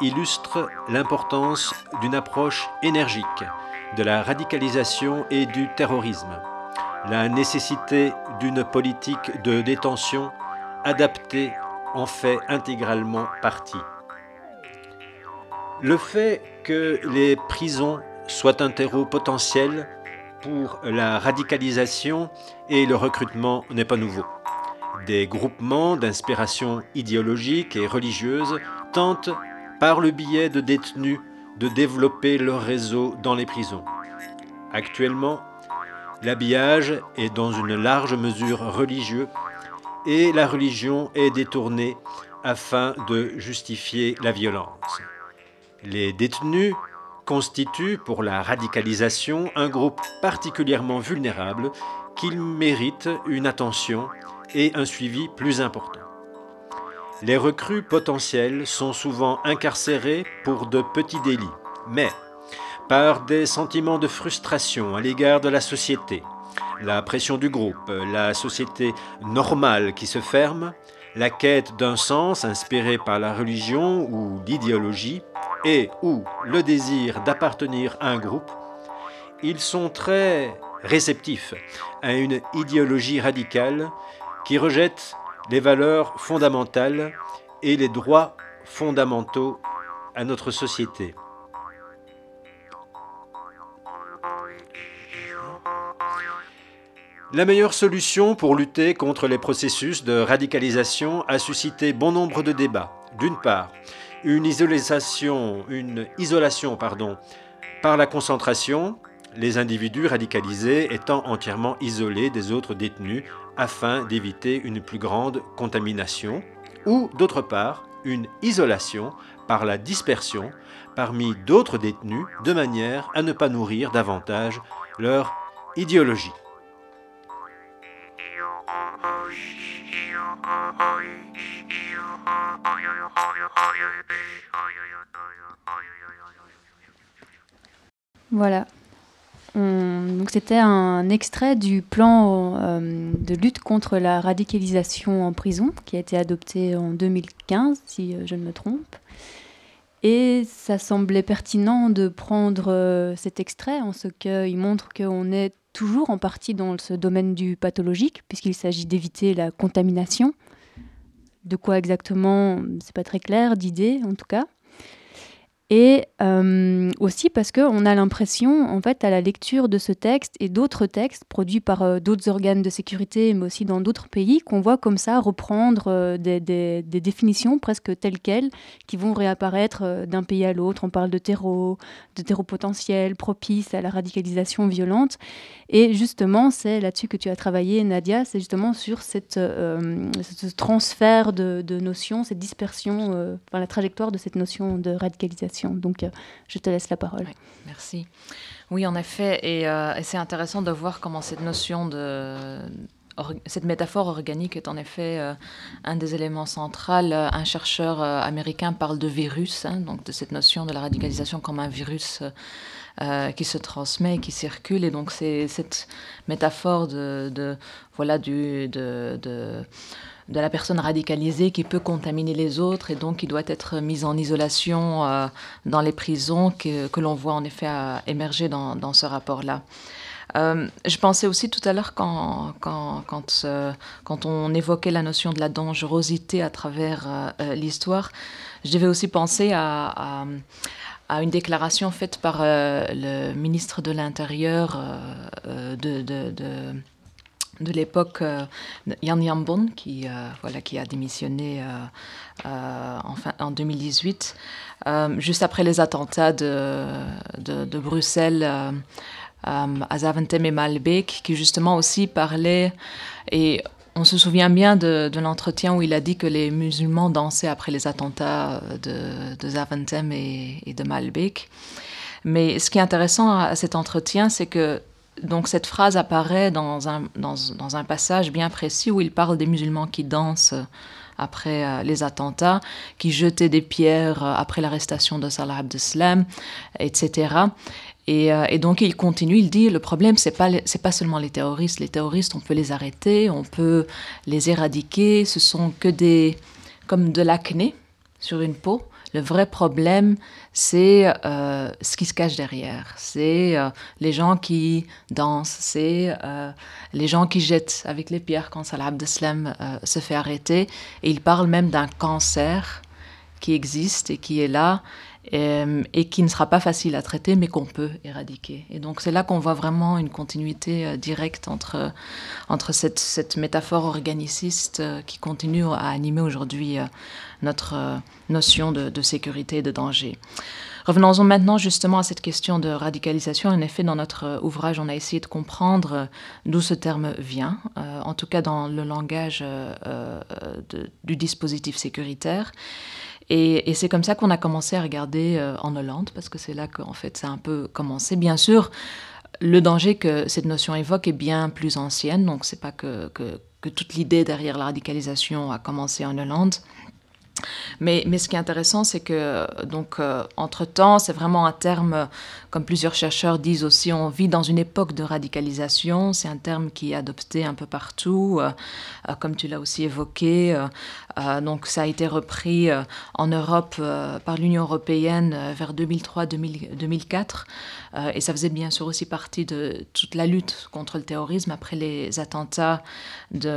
illustrent l'importance d'une approche énergique de la radicalisation et du terrorisme, la nécessité d'une politique de détention adaptée en fait intégralement partie. Le fait que les prisons soient un terreau potentiel pour la radicalisation et le recrutement n'est pas nouveau. Des groupements d'inspiration idéologique et religieuse tentent, par le biais de détenus, de développer leur réseau dans les prisons. Actuellement, l'habillage est dans une large mesure religieux et la religion est détournée afin de justifier la violence. Les détenus constituent pour la radicalisation un groupe particulièrement vulnérable qui mérite une attention et un suivi plus important. Les recrues potentiels sont souvent incarcérés pour de petits délits, mais par des sentiments de frustration à l'égard de la société, la pression du groupe, la société normale qui se ferme, la quête d'un sens inspiré par la religion ou l'idéologie, et ou le désir d'appartenir à un groupe, ils sont très réceptifs à une idéologie radicale qui rejette les valeurs fondamentales et les droits fondamentaux à notre société. La meilleure solution pour lutter contre les processus de radicalisation a suscité bon nombre de débats. D'une part, une isolation, une isolation pardon, par la concentration, les individus radicalisés étant entièrement isolés des autres détenus afin d'éviter une plus grande contamination, ou d'autre part, une isolation par la dispersion parmi d'autres détenus de manière à ne pas nourrir davantage leur idéologie. Voilà. Donc c'était un extrait du plan euh, de lutte contre la radicalisation en prison qui a été adopté en 2015, si euh, je ne me trompe. Et ça semblait pertinent de prendre euh, cet extrait en ce qu'il montre qu'on est toujours en partie dans ce domaine du pathologique, puisqu'il s'agit d'éviter la contamination. De quoi exactement, c'est pas très clair, d'idée en tout cas et euh, aussi parce qu'on a l'impression, en fait, à la lecture de ce texte et d'autres textes produits par euh, d'autres organes de sécurité, mais aussi dans d'autres pays, qu'on voit comme ça reprendre euh, des, définitions presque telles quelles, qui vont réapparaître d'un pays à l'autre. On parle de terreau, de terreau potentiel, propice à la radicalisation violente. Et justement, c'est là-dessus que tu as travaillé, Nadia, c'est justement sur cette, ce transfert de, de, notions, cette dispersion, enfin, la trajectoire de cette notion de radicalisation. Donc, euh, je te laisse la parole. merci. Oui, en effet, euh, et, c'est intéressant de voir comment cette notion de cette métaphore organique est en effet euh, un des éléments centraux. Un chercheur américain parle de virus, hein, donc de cette notion de la radicalisation comme un virus qui se transmet, qui circule. Et donc c'est cette métaphore de, voilà du de, de de la personne radicalisée qui peut contaminer les autres et donc qui doit être mise en isolation euh, dans les prisons que, que l'on voit en effet euh, émerger dans, dans ce rapport-là. Euh, je pensais aussi tout à l'heure quand, quand, quand, quand, on évoquait la notion de la dangerosité à travers l'histoire, je devais aussi penser à, à, une déclaration faite par le ministre de l'Intérieur de, de, de de l'époque, euh, Yan Yambon, qui, euh, voilà, qui a démissionné euh, en 2018, juste après les attentats de, de, Bruxelles. à Zaventem et Malbec, qui justement aussi parlait, et on se souvient bien de, l'entretien où il a dit que les musulmans dansaient après les attentats de, de Zaventem et, de Malbec. Mais ce qui est intéressant à, cet entretien, c'est que donc cette phrase apparaît dans un, dans, dans un passage bien précis où il parle des musulmans qui dansent après euh, les attentats, qui jetaient des pierres euh, après l'arrestation de Salah Abdeslam, etc. Et, euh, et, donc il continue, il dit le problème c'est pas c'est pas seulement les terroristes, les terroristes on peut les arrêter, on peut les éradiquer, ce sont que des comme de l'acné sur une peau. Le vrai problème, c'est euh, ce qui se cache derrière. C'est euh, les gens qui dansent, c'est euh, les gens qui jettent avec les pierres quand Salah Abdeslam se fait arrêter. Et il parle même d'un cancer qui existe et qui est là et qui ne sera pas facile à traiter, mais qu'on peut éradiquer. Et donc c'est là qu'on voit vraiment une continuité directe entre, entre cette, cette métaphore organiciste qui continue à animer aujourd'hui notre euh, notion de, sécurité et de danger. Revenons-en maintenant justement à cette question de radicalisation. En effet, dans notre euh, ouvrage, on a essayé de comprendre euh, d'où ce terme vient, en tout cas dans le langage du dispositif sécuritaire. Et, c'est comme ça qu'on a commencé à regarder en Hollande, parce que c'est là qu'en fait ça a un peu commencé. Bien sûr, le danger que cette notion évoque est bien plus ancienne, donc c'est pas que, que toute l'idée derrière la radicalisation a commencé en Hollande. Mais, ce qui est intéressant, c'est que, donc, euh, entre-temps, c'est vraiment un terme, comme plusieurs chercheurs disent aussi, on vit dans une époque de radicalisation. C'est un terme qui est adopté un peu partout, euh, euh, comme tu l'as aussi évoqué. donc, ça a été repris en Europe par l'Union européenne vers 2003-2004. et ça faisait bien sûr aussi partie de toute la lutte contre le terrorisme après les attentats du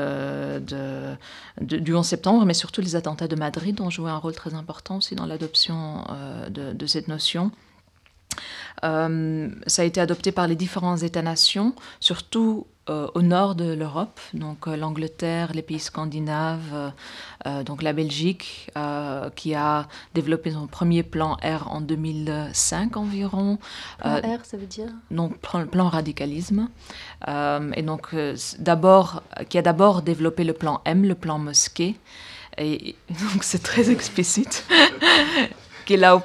11 septembre, mais surtout les attentats de Madrid ont joué un rôle très important aussi dans l'adoption euh, de, cette notion. Euh, ça a été adopté par les différents États-nations, surtout euh, au nord de l'Europe, donc l'Angleterre, les pays scandinaves, donc la Belgique, qui a développé son premier plan R en 2005 environ. Plan R, ça veut dire? Donc plan, plan radicalisme. et donc d'abord, qui a d'abord développé le plan M, le plan Mosquée. Et donc c'est très explicite. qui, a,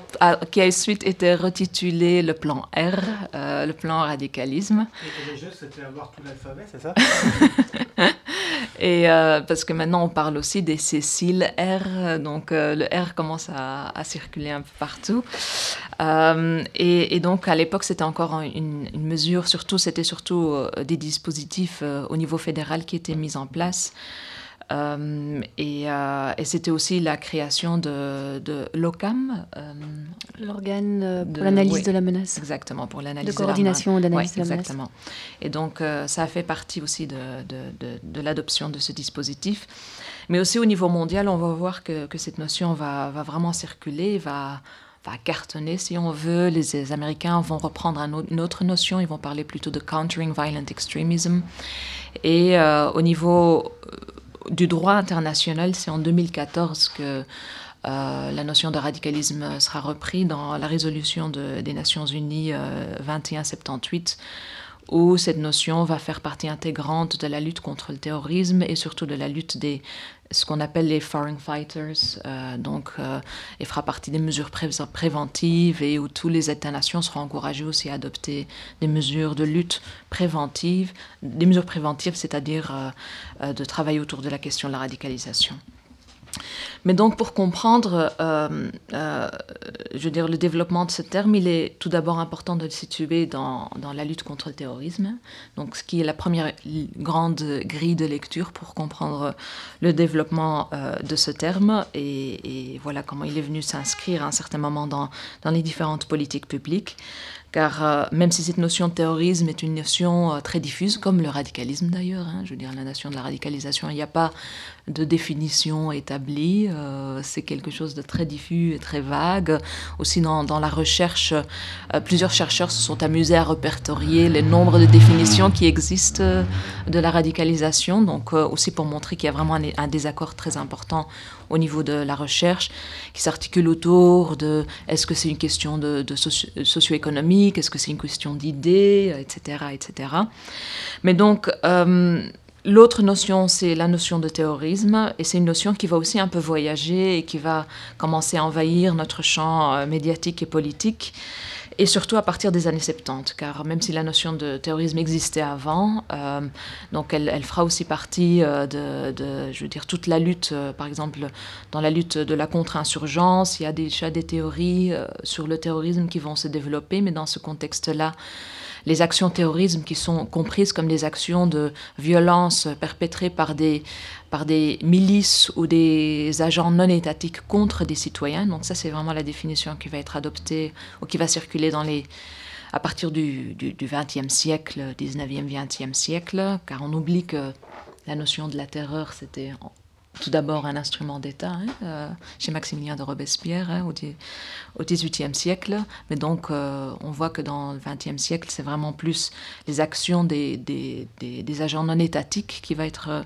qui a ensuite été retitulé le plan R, euh, le plan radicalisme. Et le jeu, c'était avoir tout l'alphabet, c'est ça Et euh, parce que maintenant, on parle aussi des Cécile R, donc euh, le R commence à, circuler un peu partout. Et, donc, à l'époque, c'était encore une, une, mesure, surtout, c'était surtout des dispositifs au niveau fédéral qui étaient mis en place. Euh, euh, et, c'était aussi la création de, de l'OCAM. Euh, L'organe pour l'analyse de la menace. Exactement, pour l'analyse de, de coordination d'analyse de la menace. Exactement. Et donc, ça a fait partie aussi de, de l'adoption de ce dispositif. Mais aussi au niveau mondial, on va voir que, que cette notion va, va, vraiment circuler, va, va cartonner si on veut. Les, Américains vont reprendre une autre notion, ils vont parler plutôt de countering violent extremism. Et au niveau du droit international, c'est en 2014 que euh, la notion de radicalisme sera reprise dans la résolution des Nations Unies 2178, euh, où cette notion va faire partie intégrante de la lutte contre le terrorisme et surtout de la lutte des ce qu'on appelle les foreign fighters, euh, donc et fera partie des mesures préventives et où tous les États-nations seront encouragés aussi à adopter des mesures de lutte préventive, des mesures préventives, c'est-à-dire de travailler autour de la question de la radicalisation. Mais donc pour comprendre, euh, euh, je veux dire, le développement de ce terme, il est tout d'abord important de le situer dans, dans, la lutte contre le terrorisme, donc ce qui est la première grande grille de lecture pour comprendre le développement euh, de ce terme et, voilà comment il est venu s'inscrire à un certain moment dans, dans les différentes politiques publiques. Car même si cette notion de terrorisme est une notion très diffuse, comme le radicalisme d'ailleurs, hein, je veux dire la notion de la radicalisation, il n'y a pas de définition établie. Euh, c'est quelque chose de très diffus et très vague. Aussi dans, la recherche, euh, plusieurs chercheurs se sont amusés à répertorier les nombres de définitions qui existent euh, de la radicalisation. Donc aussi pour montrer qu'il y a vraiment un, désaccord très important au niveau de la recherche qui s'articule autour de est-ce que c'est une question de, de socio-économique, est-ce que c'est une question d'idées, etc., etc. Mais donc L'autre notion, c'est la notion de terrorisme, et c'est une notion qui va aussi un peu voyager et qui va commencer à envahir notre champ euh, médiatique et politique, et surtout à partir des années 70, car même si la notion de terrorisme existait avant, euh, donc elle, fera aussi partie euh, de, je veux dire, toute la lutte, par exemple, dans la lutte de la contre-insurgence, il y a déjà des théories sur le terrorisme qui vont se développer, mais dans ce contexte-là, les actions terrorisme qui sont comprises comme des actions de violence perpétrées par des, par des milices ou des agents non étatiques contre des citoyens. Donc ça, c'est vraiment la définition qui va être adoptée ou qui va circuler dans les, à partir du, du, du 20e siècle, 19e, 20e siècle, car on oublie que la notion de la terreur, c'était tout d'abord un instrument d'État hein, euh, chez Maximilien de Robespierre hein, au, XVIIIe siècle. Mais donc, euh, on voit que dans le XXe siècle, c'est vraiment plus les actions des, des, agents non étatiques qui va être euh,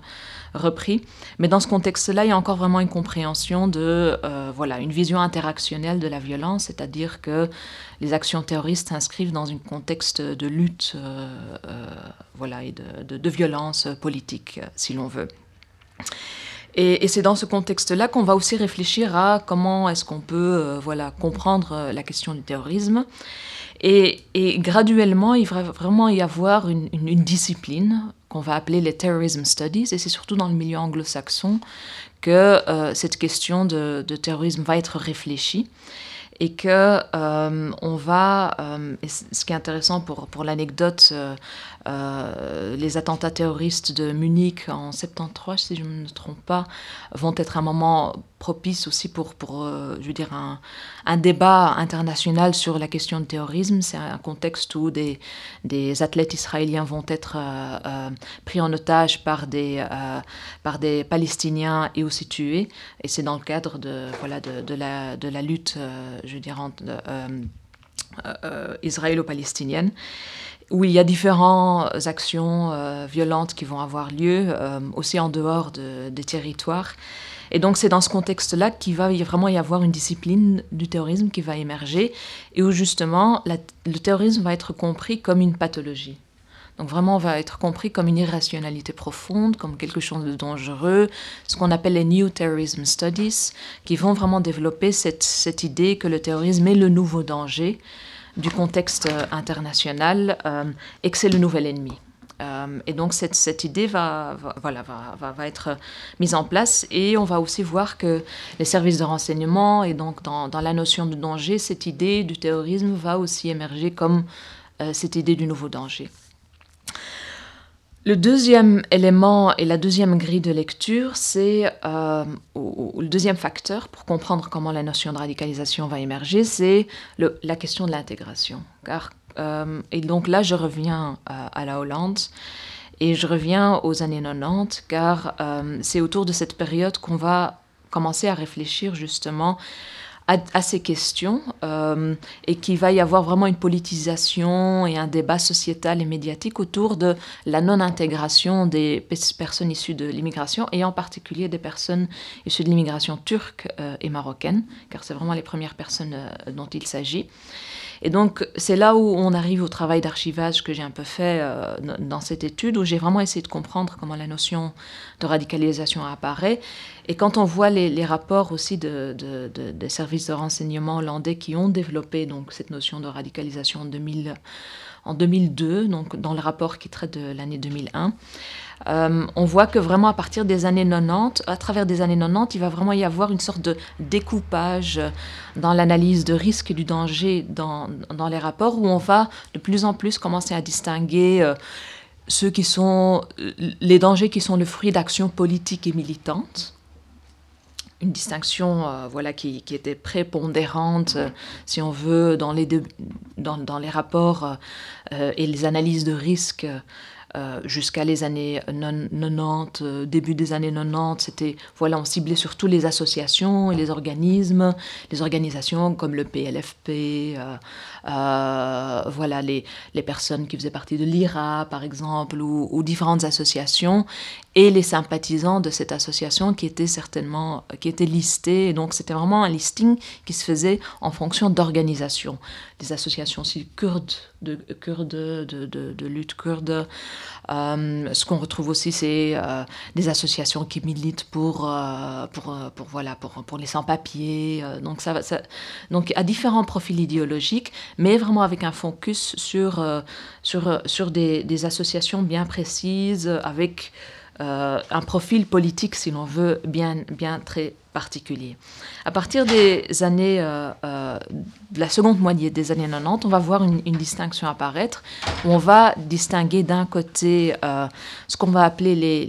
repris. Mais dans ce contexte-là, il y a encore vraiment une compréhension de, voilà, une vision interactionnelle de la violence, c'est-à-dire que les actions terroristes s'inscrivent dans un contexte de lutte, voilà, et de violence politique, si l'on veut. Et, c'est dans ce contexte-là qu'on va aussi réfléchir à comment est-ce qu'on peut euh, voilà, comprendre euh, la question du terrorisme. Et, graduellement, il va vraiment y avoir une, discipline qu'on va appeler les Terrorism Studies, et c'est surtout dans le milieu anglo-saxon que euh, cette question de, terrorisme va être réfléchie et que on va, ce qui est intéressant pour, pour l'anecdote, les attentats terroristes de Munich en 73, si je ne me trompe pas, vont être un moment propice aussi pour, euh, je veux dire, un, débat international sur la question du terrorisme. C'est un contexte où des, athlètes israéliens vont être euh, pris en otage par des, Palestiniens et aussi tués. Et c'est dans le cadre de, la, de la lutte, je veux dire, israélo-palestinienne où il y a différentes actions euh, violentes qui vont avoir lieu, euh, aussi en dehors des territoires. Et donc c'est dans ce contexte-là qu'il va vraiment y avoir une discipline du terrorisme qui va émerger, et où justement le terrorisme va être compris comme une pathologie. Donc vraiment, va être compris comme une irrationalité profonde, comme quelque chose de dangereux, ce qu'on appelle les New Terrorism Studies, qui vont vraiment développer cette idée que le terrorisme est le nouveau danger, du contexte euh, international euh, et que c'est le nouvel ennemi. Euh, et donc cette, cette idée va, voilà, va, va, être mise en place et on va aussi voir que les services de renseignement et donc dans, dans la notion de danger, cette idée du terrorisme va aussi émerger comme cette idée du nouveau danger. Le deuxième élément et la deuxième grille de lecture, c'est euh, le deuxième facteur pour comprendre comment la notion de radicalisation va émerger, c'est la question de l'intégration. Car euh, et donc là, je reviens euh, à la Hollande et je reviens aux années 90, car c'est autour de cette période qu'on va commencer à réfléchir justement à, ces questions euh, et qu'il va y avoir vraiment une politisation et un débat sociétal et médiatique autour de la non-intégration des personnes issues de l'immigration et en particulier des personnes issues de l'immigration turque euh, et marocaine, car c'est vraiment les premières personnes euh, dont il s'agit. Et donc, c'est là où on arrive au travail d'archivage que j'ai un peu fait euh, dans cette étude, où j'ai vraiment essayé de comprendre comment la notion de radicalisation apparaît. Et quand on voit les, rapports aussi de, des services de renseignement hollandais qui ont développé donc, cette notion de radicalisation en, 2000, en 2002, donc dans le rapport qui traite de l'année 2001, euh, on voit que vraiment à partir des années 90, à travers des années 90, il va vraiment y avoir une sorte de découpage dans l'analyse de risque et du danger dans, dans, les rapports où on va de plus en plus commencer à distinguer euh, ceux qui sont les dangers qui sont le fruit d'actions politiques et militantes. Une distinction euh, voilà, qui, était prépondérante, si on veut, dans les, dans, dans les rapports et les analyses de risque euh, jusqu'à les années 90, euh, début des années 90, c'était, voilà, on ciblait surtout les associations et les organismes, les organisations comme le PLFP, voilà, les, les, personnes qui faisaient partie de l'IRA, par exemple, ou, différentes associations, et les sympathisants de cette association qui étaient certainement, qui étaient listés. Donc, c'était vraiment un listing qui se faisait en fonction d'organisations. Des associations aussi kurdes, de, kurdes, de, de, de lutte kurde, euh, ce qu'on retrouve aussi, c'est euh, des associations qui militent pour, euh, pour, pour, voilà, pour, pour les sans-papiers. donc, ça, ça, donc, à différents profils idéologiques, mais vraiment avec un focus sur, sur, sur des, des associations bien précises, avec un profil politique, si l'on veut, bien, bien très particulier. À partir des années, euh, euh, de la seconde moitié des années 90, on va voir une, distinction apparaître où on va distinguer d'un côté euh, ce qu'on va appeler les,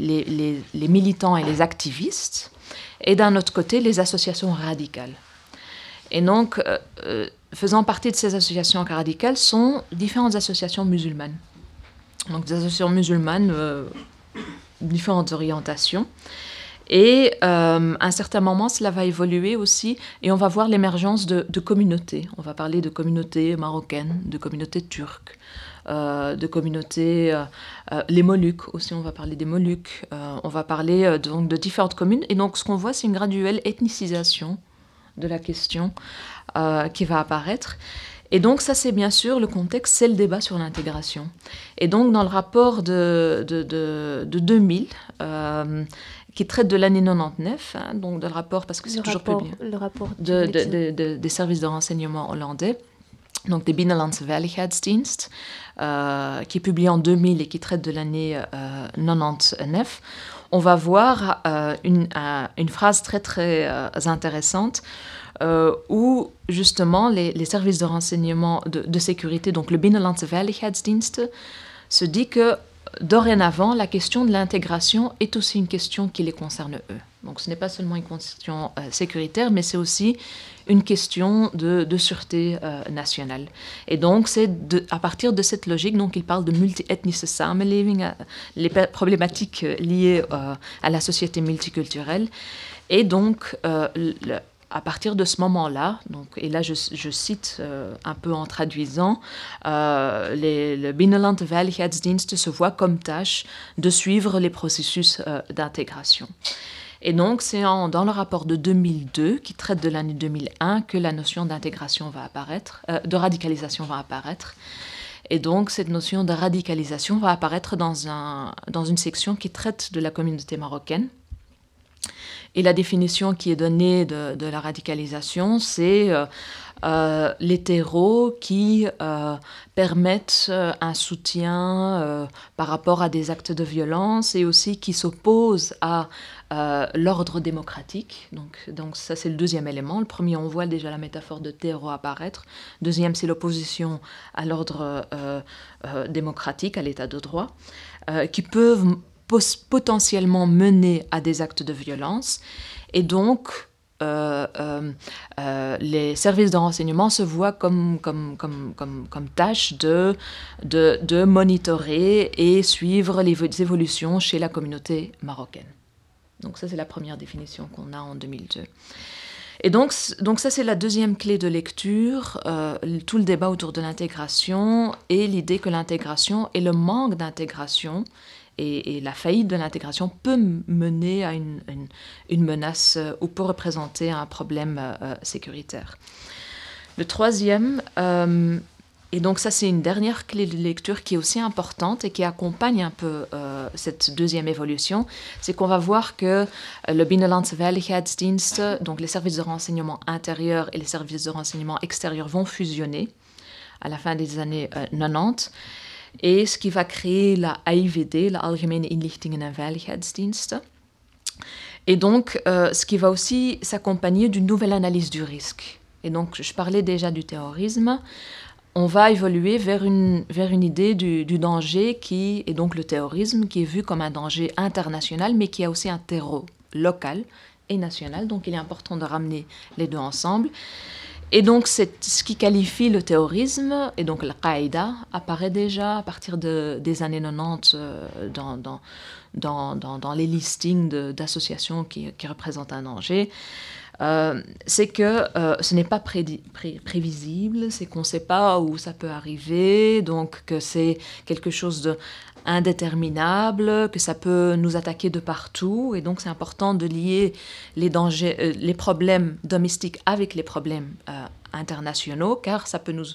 les, militants et les activistes, et d'un autre côté les associations radicales. Et donc, faisant partie de ces associations radicales sont différentes associations musulmanes. Donc, des associations musulmanes, différentes orientations. Et euh, à un certain moment, cela va évoluer aussi et on va voir l'émergence de, communautés. On va parler de communautés marocaines, de communautés turques, euh, de communautés, euh, les Moluques aussi, on va parler des Moluques, on va parler donc de différentes communes. Et donc ce qu'on voit, c'est une graduelle ethnicisation de la question qui va apparaître. Et donc ça, c'est bien sûr le contexte, c'est le débat sur l'intégration. Et donc dans le rapport de, de, de, de 2000, qui traite de l'année 99, hein, donc de rapport, parce que c'est toujours publié, le rapport de, de, des services de renseignement hollandais, donc des Binnenlandse Veiligheidsdienst, euh, qui est publié en 2000 et qui traite de l'année 99, euh, on va voir euh, une, une, phrase très très intéressante où justement les, les, services de renseignement de, de sécurité, donc le Binnenlandse Veiligheidsdienst, se dit que dorénavant, la question de l'intégration est aussi une question qui les concerne eux. Donc ce n'est pas seulement une question euh, sécuritaire, mais c'est aussi une question de, sûreté euh, nationale. Et donc c'est à partir de cette logique, donc il parle de multi-ethnische samenleving, euh, les problématiques liées à la société multiculturelle. Et donc à partir de ce moment-là, donc, et là je, cite euh, un peu en traduisant, euh, les, le Binnenland Veiligheidsdienst se voit comme tâche de suivre les processus euh, d'intégration. Et donc c'est dans le rapport de 2002, qui traite de l'année 2001, que la notion d'intégration va apparaître, de radicalisation va apparaître. Et donc cette notion de radicalisation va apparaître dans, un, dans une section qui traite de la communauté marocaine et la définition qui est donnée de, la radicalisation, c'est euh, euh, les terreaux qui euh, permettent un soutien par rapport à des actes de violence et aussi qui s'opposent à l'ordre démocratique. Donc, donc ça, c'est le deuxième élément. Le premier, on voit déjà la métaphore de terreau apparaître. Deuxième, c'est l'opposition à l'ordre démocratique, à l'état de droit, qui peuvent potentiellement mener à des actes de violence. Et donc, euh, euh, euh, les services de renseignement se voient comme, comme, comme, comme, comme tâche de, de, de, monitorer et suivre les évolutions chez la communauté marocaine. Donc ça, c'est la première définition qu'on a en 2002. Et donc, donc ça, c'est la deuxième clé de lecture, tout le débat autour de l'intégration et l'idée que l'intégration et le manque d'intégration et, la faillite de l'intégration peut mener à une, menace euh, ou peut représenter un problème euh, euh, sécuritaire. Le troisième, et donc ça c'est une dernière clé de lecture qui est aussi importante et qui accompagne un peu cette deuxième évolution, c'est qu'on va voir que le Binnenlandse donc les services de renseignement intérieur et les services de renseignement extérieur vont fusionner à la fin des années 90 et ce qui va créer la AIVD, la Algemene Inlichtingen en Veiligheidsdiensten. Et donc, euh, ce qui va aussi s'accompagner d'une nouvelle analyse du risque. Et donc, je parlais déjà du terrorisme. On va évoluer vers une, vers une idée du, du danger qui est donc le terrorisme, qui est vu comme un danger international, mais qui a aussi un terreau local et national. Donc, il est important de ramener les deux ensemble. Et donc, ce qui qualifie le terrorisme, et donc la Qaïda apparaît déjà à partir de, des années 90 euh, dans, les listings d'associations qui, qui, représentent un danger. Euh, c'est que euh, ce n'est pas prévisible, c'est qu'on ne sait pas où ça peut arriver, donc que c'est quelque chose de indéterminable, que ça peut nous attaquer de partout, et donc c'est important de lier les dangers, euh, les problèmes domestiques avec les problèmes euh, internationaux, car ça peut nous,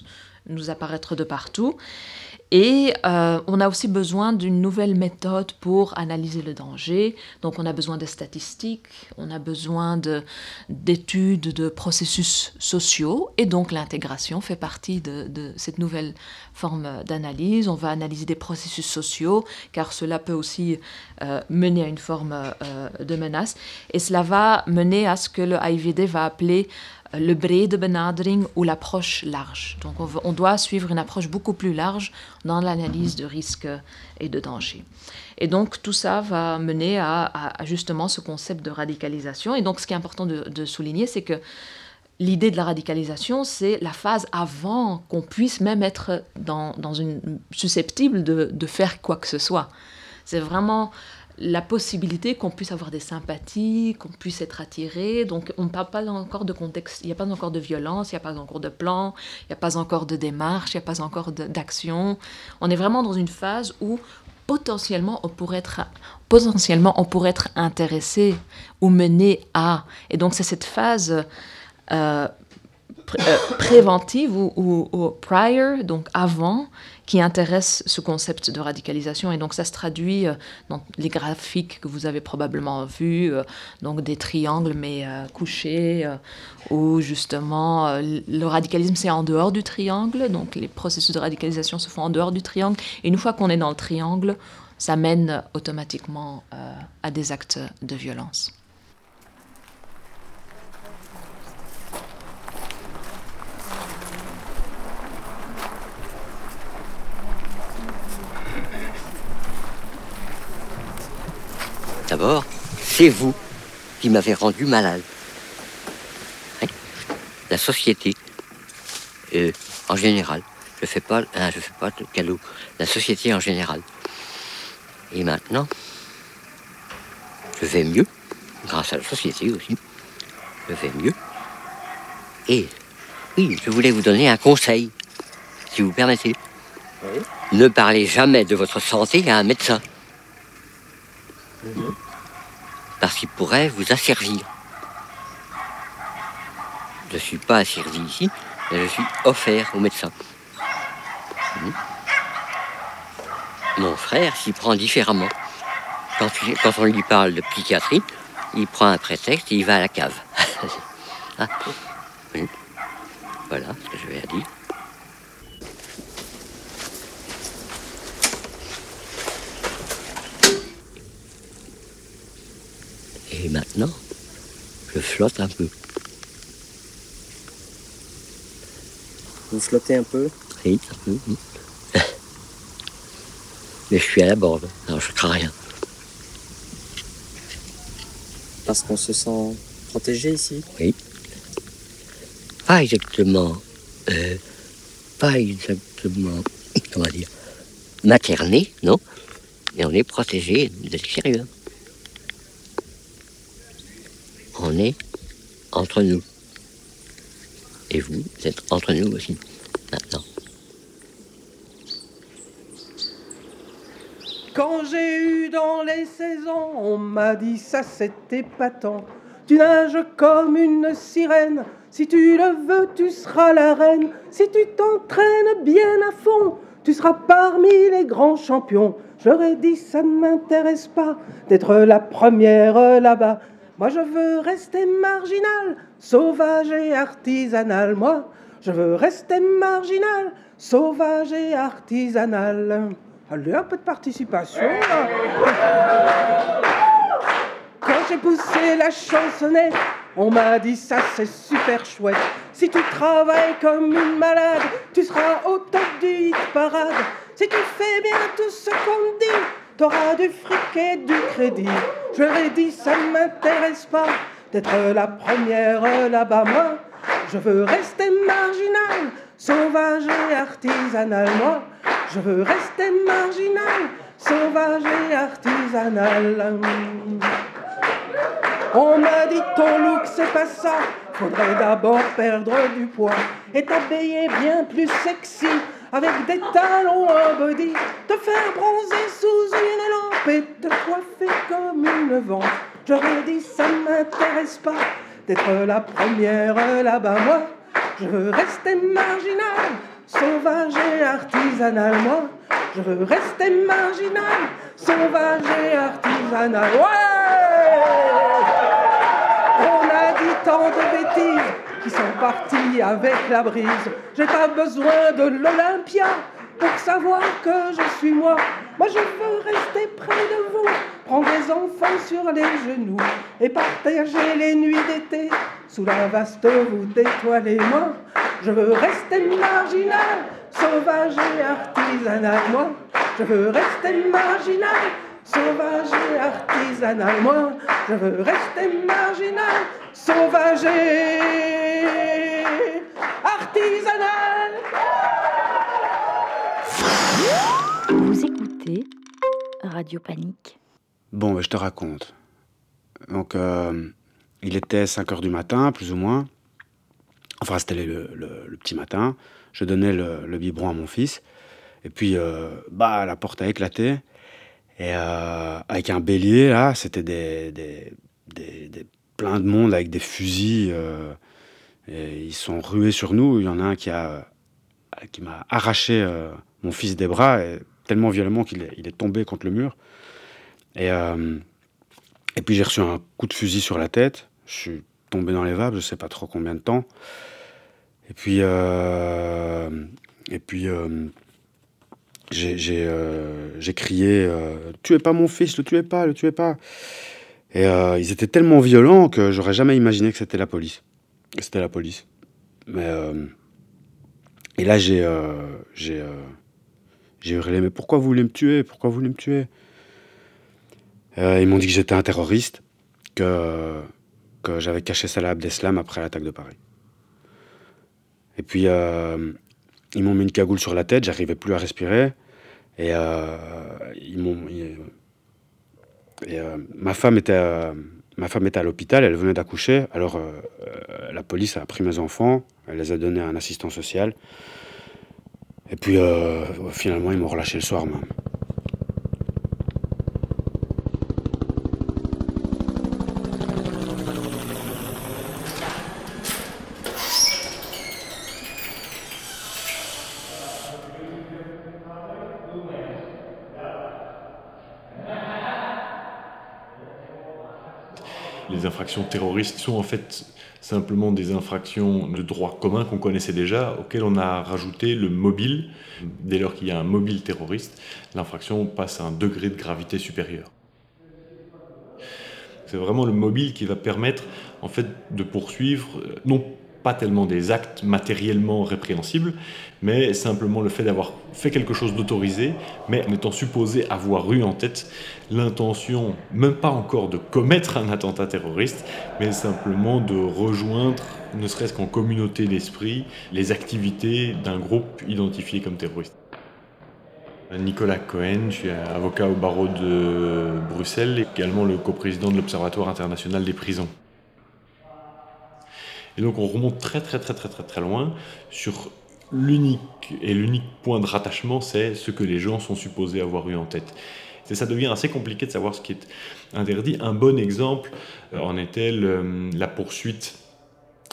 nous apparaître de partout. Et euh, on a aussi besoin d'une nouvelle méthode pour analyser le danger. Donc on a besoin de statistiques, on a besoin d'études de, processus sociaux. Et donc l'intégration fait partie de, cette nouvelle forme d'analyse. On va analyser des processus sociaux, car cela peut aussi euh, mener à une forme euh, de menace. Et cela va mener à ce que le AIVD va appeler le brede benadering ou l'approche large. Donc on, doit suivre une approche beaucoup plus large dans l'analyse de risques et de dangers. Et donc tout ça va mener à, justement ce concept de radicalisation. Et donc ce qui est important de, souligner, c'est que l'idée de la radicalisation, c'est la phase avant qu'on puisse même être dans, une susceptible de, de, faire quoi que ce soit. C'est vraiment la possibilité qu'on puisse avoir des sympathies, qu'on puisse être attiré. Donc on ne parle pas encore de contexte, il n'y a pas encore de violence, il n'y a pas encore de plan, il n'y a pas encore de démarche, il n'y a pas encore d'action. On est vraiment dans une phase où potentiellement on pourrait être potentiellement on pourrait être intéressé ou mené à. Et donc c'est cette phase euh, euh, préventive ou, ou, prior, donc avant, qui intéresse ce concept de radicalisation. Et donc ça se traduit euh, dans les graphiques que vous avez probablement vus, euh, donc des triangles mais couchés, où justement le radicalisme c'est en dehors du triangle, donc les processus de radicalisation se font en dehors du triangle. Et une fois qu'on est dans le triangle, ça mène automatiquement à des actes de violence. D'abord, c'est vous qui m'avez rendu malade. Hein? La société, euh, en général. Je fais pas, hein, je fais pas de cadeau. La société en général. Et maintenant, je vais mieux, grâce à la société aussi. Je vais mieux. Et oui, je voulais vous donner un conseil, si vous permettez. Ne parlez jamais de votre santé à un médecin. Mhm parce qu'il pourrait vous asservir. Je ne suis pas asservi ici, mais je suis offert au médecin. Hmm. Mon frère s'y prend différemment. Quand, on lui parle de psychiatrie, il prend un prétexte et il va à la cave. Ah ce que je vais dire. Et maintenant, je flotte un peu. Vous flottez un peu? Oui, un peu. Mais je suis à la borde, alors je crains rien. Parce qu'on se sent protégé ici? Oui. Pas exactement. Euh, pas exactement. Comment dire Materné, non? Mais on est protégé de l'extérieur entre nous. Et vous, êtes entre nous aussi, maintenant. Quand j'ai eu dans les saisons, on m'a dit ça c'était épatant. Tu nages comme une sirène, si tu le veux, tu seras la reine. Si tu t'entraînes bien à fond, tu seras parmi les grands champions. J'aurais dit ça ne m'intéresse pas d'être la première là-bas. Moi, je veux rester marginal, sauvage et artisanal. Moi, je veux rester marginal, sauvage et artisanal. Allez, un peu de participation. Quand j'ai poussé la chansonnette, on m'a dit ça c'est super chouette. Si tu travailles comme une malade, tu seras au top du hit parade. Si tu fais bien tout ce qu'on dit, t'auras du fric et du crédit. Je l'ai dit, ça ne m'intéresse pas d'être la première là-bas. Moi, Je veux rester marginal, sauvage et artisanal. Moi, je veux rester marginal, sauvage et artisanal. On m'a dit ton look c'est pas ça, faudrait d'abord perdre du poids et t'habiller bien plus sexy avec des talons en body, te faire bronzer sous une lampe et te coiffer comme une vente. J'aurais dit ça m'intéresse pas d'être la première là-bas. Moi, je veux rester marginal, sauvage et artisanal. Moi, je veux rester marginal, sauvage et artisanal. Ouais On a dit tant de bêtises qui sont partis avec la brise. J'ai pas besoin de l'Olympia pour savoir que je suis moi. Moi je veux rester près de vous, prendre les enfants sur les genoux et partager les nuits d'été sous la vaste voûte étoilée. Moi je veux rester marginal, sauvage et artisanal. Moi je veux rester marginal, sauvage et artisanal. Moi je veux rester marginal, sauvage et artisanal. Vous écoutez Radio Panique. Bon, je te raconte. Donc, euh, il était 5 heures du matin, plus ou moins. Enfin, c'était le, le- petit matin. Je donnais le, le biberon à mon fils. Et puis, euh, bah, la porte a éclaté. Et euh, avec un bélier, là, c'était des, des, des- plein de monde avec des fusils. euh, et ils sont rués sur nous. Il y en a un qui a qui m'a arraché euh, mon fils des bras, tellement violemment qu'il est, il est tombé contre le mur. Et, euh, et puis j'ai reçu un coup de fusil sur la tête. Je suis tombé dans les vapes, je sais pas trop combien de temps. Et puis, et puis euh, j'ai crié euh, Tuez pas mon fils, le tuez pas, le tuez pas. Et euh, ils étaient tellement violents que j'aurais jamais imaginé que c'était la police. C'était la police. Mais. euh, et là, j'ai j'ai hurlé Mais pourquoi vous voulez me tuer? Pourquoi vous me tuer? Ils m'ont dit que j'étais un terroriste, que, que j'avais caché Salah Abdeslam après l'attaque de Paris. Et puis, ils m'ont mis une cagoule sur la tête, j'arrivais plus à respirer. Et ma femme était à l'hôpital, elle venait d'accoucher. Alors euh, euh, la police a pris mes enfants, elle les a donnés à un assistant social. Et puis euh, finalement, ils m'ont relâché le soir même. Les terroristes sont en fait simplement des infractions de droit commun qu'on connaissait déjà, auxquelles on a rajouté le mobile. Dès lors qu'il y a un mobile terroriste, l'infraction passe à un degré de gravité supérieur. C'est vraiment le mobile qui va permettre en fait de poursuivre euh, non pas tellement des actes matériellement répréhensibles, mais simplement le fait d'avoir fait quelque chose d'autorisé, mais en étant supposé avoir eu en tête l'intention, même pas encore de commettre un attentat terroriste, mais simplement de rejoindre, ne serait-ce qu'en communauté d'esprit, les activités d'un groupe identifié comme terroriste. Nicolas Cohen, je suis avocat au barreau de Bruxelles et également le coprésident de l'Observatoire international des prisons. Et donc on remonte très très très très très très loin sur l'unique et l'unique point de rattachement, c'est ce que les gens sont supposés avoir eu en tête. Ça devient assez compliqué de savoir ce qui est interdit. Un bon exemple euh, en était le- la poursuite,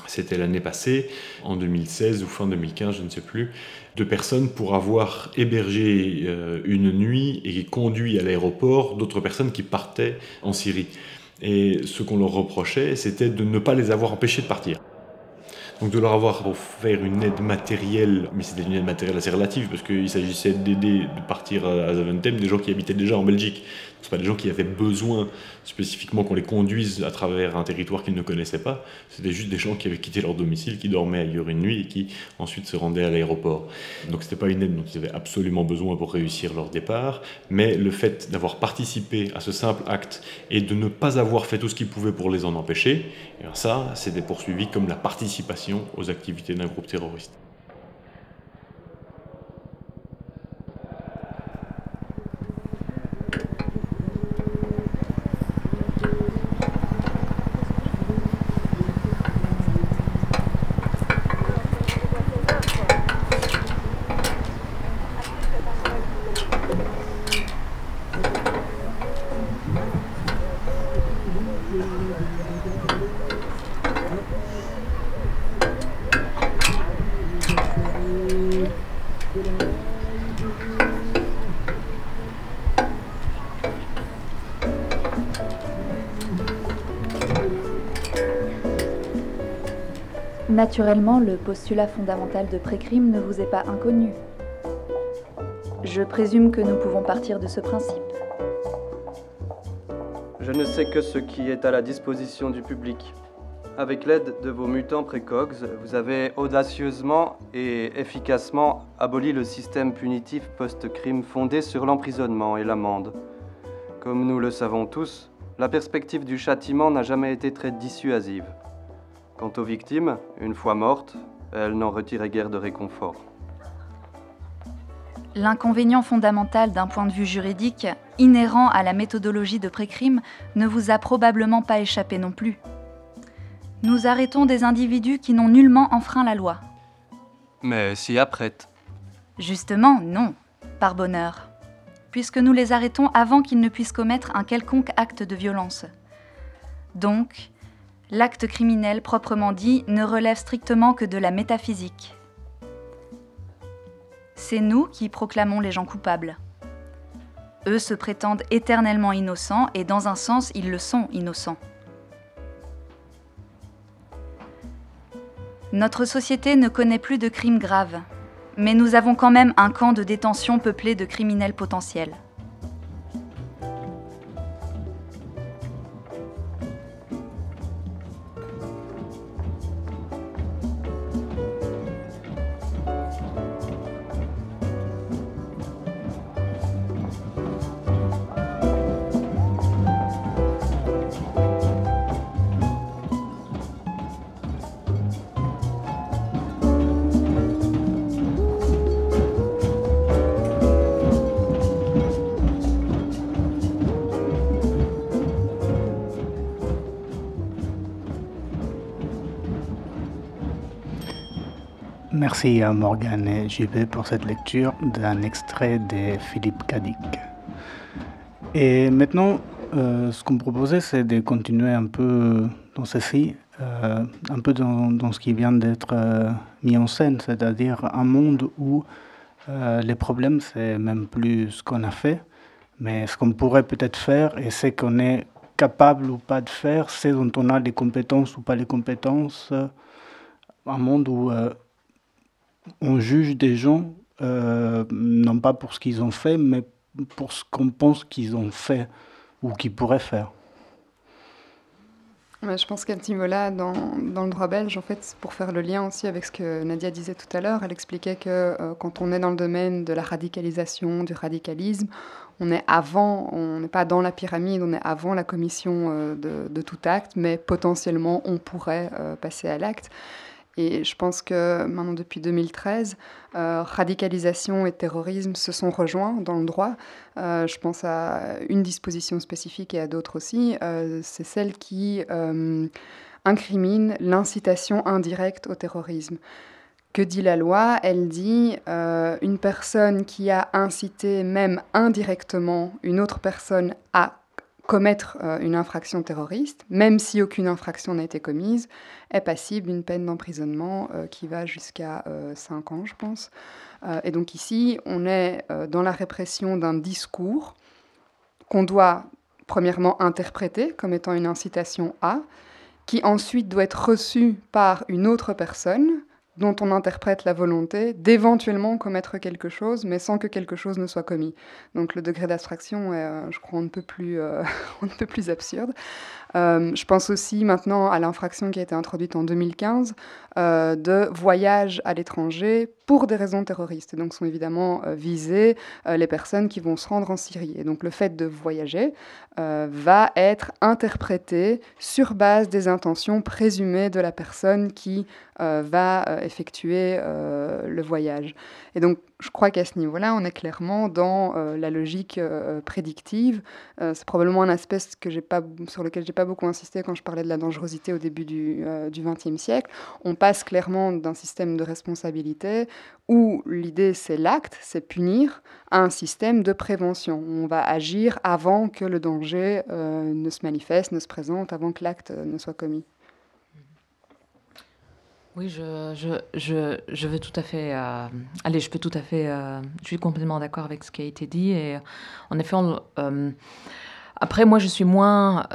c'était l'année passée, en 2016 ou fin 2015, je ne sais plus, de personnes pour avoir hébergé euh, une nuit et conduit à l'aéroport d'autres personnes qui partaient en Syrie. Et ce qu'on leur reprochait, c'était de ne pas les avoir empêchés de partir. Donc de leur avoir offert une aide matérielle, mais c'était une aide matérielle assez relative, parce qu'il s'agissait d'aider de partir à Zaventem des gens qui habitaient déjà en Belgique. Ce pas des gens qui avaient besoin spécifiquement qu'on les conduise à travers un territoire qu'ils ne connaissaient pas. C'était juste des gens qui avaient quitté leur domicile, qui dormaient ailleurs une nuit et qui ensuite se rendaient à l'aéroport. Donc c'était pas une aide dont ils avaient absolument besoin pour réussir leur départ, mais le fait d'avoir participé à ce simple acte et de ne pas avoir fait tout ce qu'ils pouvaient pour les en empêcher, et eh ça, c'était poursuivi comme la participation aux activités d'un groupe terroriste. Naturellement, le postulat fondamental de pré-crime ne vous est pas inconnu. Je présume que nous pouvons partir de ce principe. Je ne sais que ce qui est à la disposition du public. Avec l'aide de vos mutants précogs, vous avez audacieusement et efficacement aboli le système punitif post-crime fondé sur l'emprisonnement et l'amende. Comme nous le savons tous, la perspective du châtiment n'a jamais été très dissuasive. Quant aux victimes, une fois mortes, elles n'en retiraient guère de réconfort. L'inconvénient fondamental d'un point de vue juridique, inhérent à la méthodologie de pré-crime, ne vous a probablement pas échappé non plus. Nous arrêtons des individus qui n'ont nullement enfreint la loi. Mais si apprête. Justement, non, par bonheur, puisque nous les arrêtons avant qu'ils ne puissent commettre un quelconque acte de violence. Donc, l'acte criminel proprement dit ne relève strictement que de la métaphysique. C'est nous qui proclamons les gens coupables. Eux se prétendent éternellement innocents et dans un sens ils le sont innocents. Notre société ne connaît plus de crimes graves, mais nous avons quand même un camp de détention peuplé de criminels potentiels. Merci à Morgane et JB pour cette lecture d'un extrait de Philippe Cadic. Et maintenant, euh, ce qu'on proposait, c'est de continuer un peu dans ceci, euh, un peu dans, ce qui vient d'être euh, mis en scène, c'est-à-dire un monde où les problèmes, c'est même plus ce qu'on a fait, mais ce qu'on pourrait peut-être faire et ce qu'on est capable ou pas de faire, c'est dont on a les compétences ou pas les compétences. un monde où on juge des gens euh, non pas pour ce qu'ils ont fait, mais pour ce qu'on pense qu'ils ont fait ou qu'ils pourraient faire. je pense qu'à ce niveau-là, dans, dans, le droit belge, en fait, pour faire le lien aussi avec ce que Nadia disait tout à l'heure, elle expliquait que euh, quand on est dans le domaine de la radicalisation, du radicalisme, on est avant, on n'est pas dans la pyramide, on est avant la commission euh, de, tout acte, mais potentiellement on pourrait passer à l'acte. Et je pense que maintenant, depuis 2013, euh, radicalisation et terrorisme se sont rejoints dans le droit. Euh, je pense à une disposition spécifique et à d'autres aussi. Euh, c'est celle qui incrimine l'incitation indirecte au terrorisme. Que dit la loi? Elle dit une personne qui a incité même indirectement une autre personne à commettre euh, une infraction terroriste, même si aucune infraction n'a été commise, est passible d'une peine d'emprisonnement euh, qui va jusqu'à 5 euh, ans, je pense. et donc ici, on est dans la répression d'un discours qu'on doit premièrement interpréter comme étant une incitation à, qui ensuite doit être reçu par une autre personne dont on interprète la volonté d'éventuellement commettre quelque chose, mais sans que quelque chose ne soit commis. Donc le degré d'abstraction est, euh, je crois, on ne peut plus, absurde. Euh, je pense aussi maintenant à l'infraction qui a été introduite en 2015 euh, de voyage à l'étranger pour des raisons terroristes. Et donc sont évidemment visées les personnes qui vont se rendre en Syrie. Et donc le fait de voyager va être interprété sur base des intentions présumées de la personne qui va effectuer le voyage. Et donc je crois qu'à ce niveau-là, on est clairement dans la logique prédictive. c'est probablement un aspect que pas, sur lequel j'ai pas beaucoup insisté quand je parlais de la dangerosité au début du XXe siècle. On passe clairement d'un système de responsabilité où l'idée c'est l'acte, c'est punir, à un système de prévention. On va agir avant que le danger ne se manifeste, ne se présente, avant que l'acte ne soit commis. Oui, je, je, je, je, veux tout à fait. Euh, allez, je peux tout à fait. Euh, je suis complètement d'accord avec ce qui a été dit. Et en effet, euh, après, moi, je suis moins.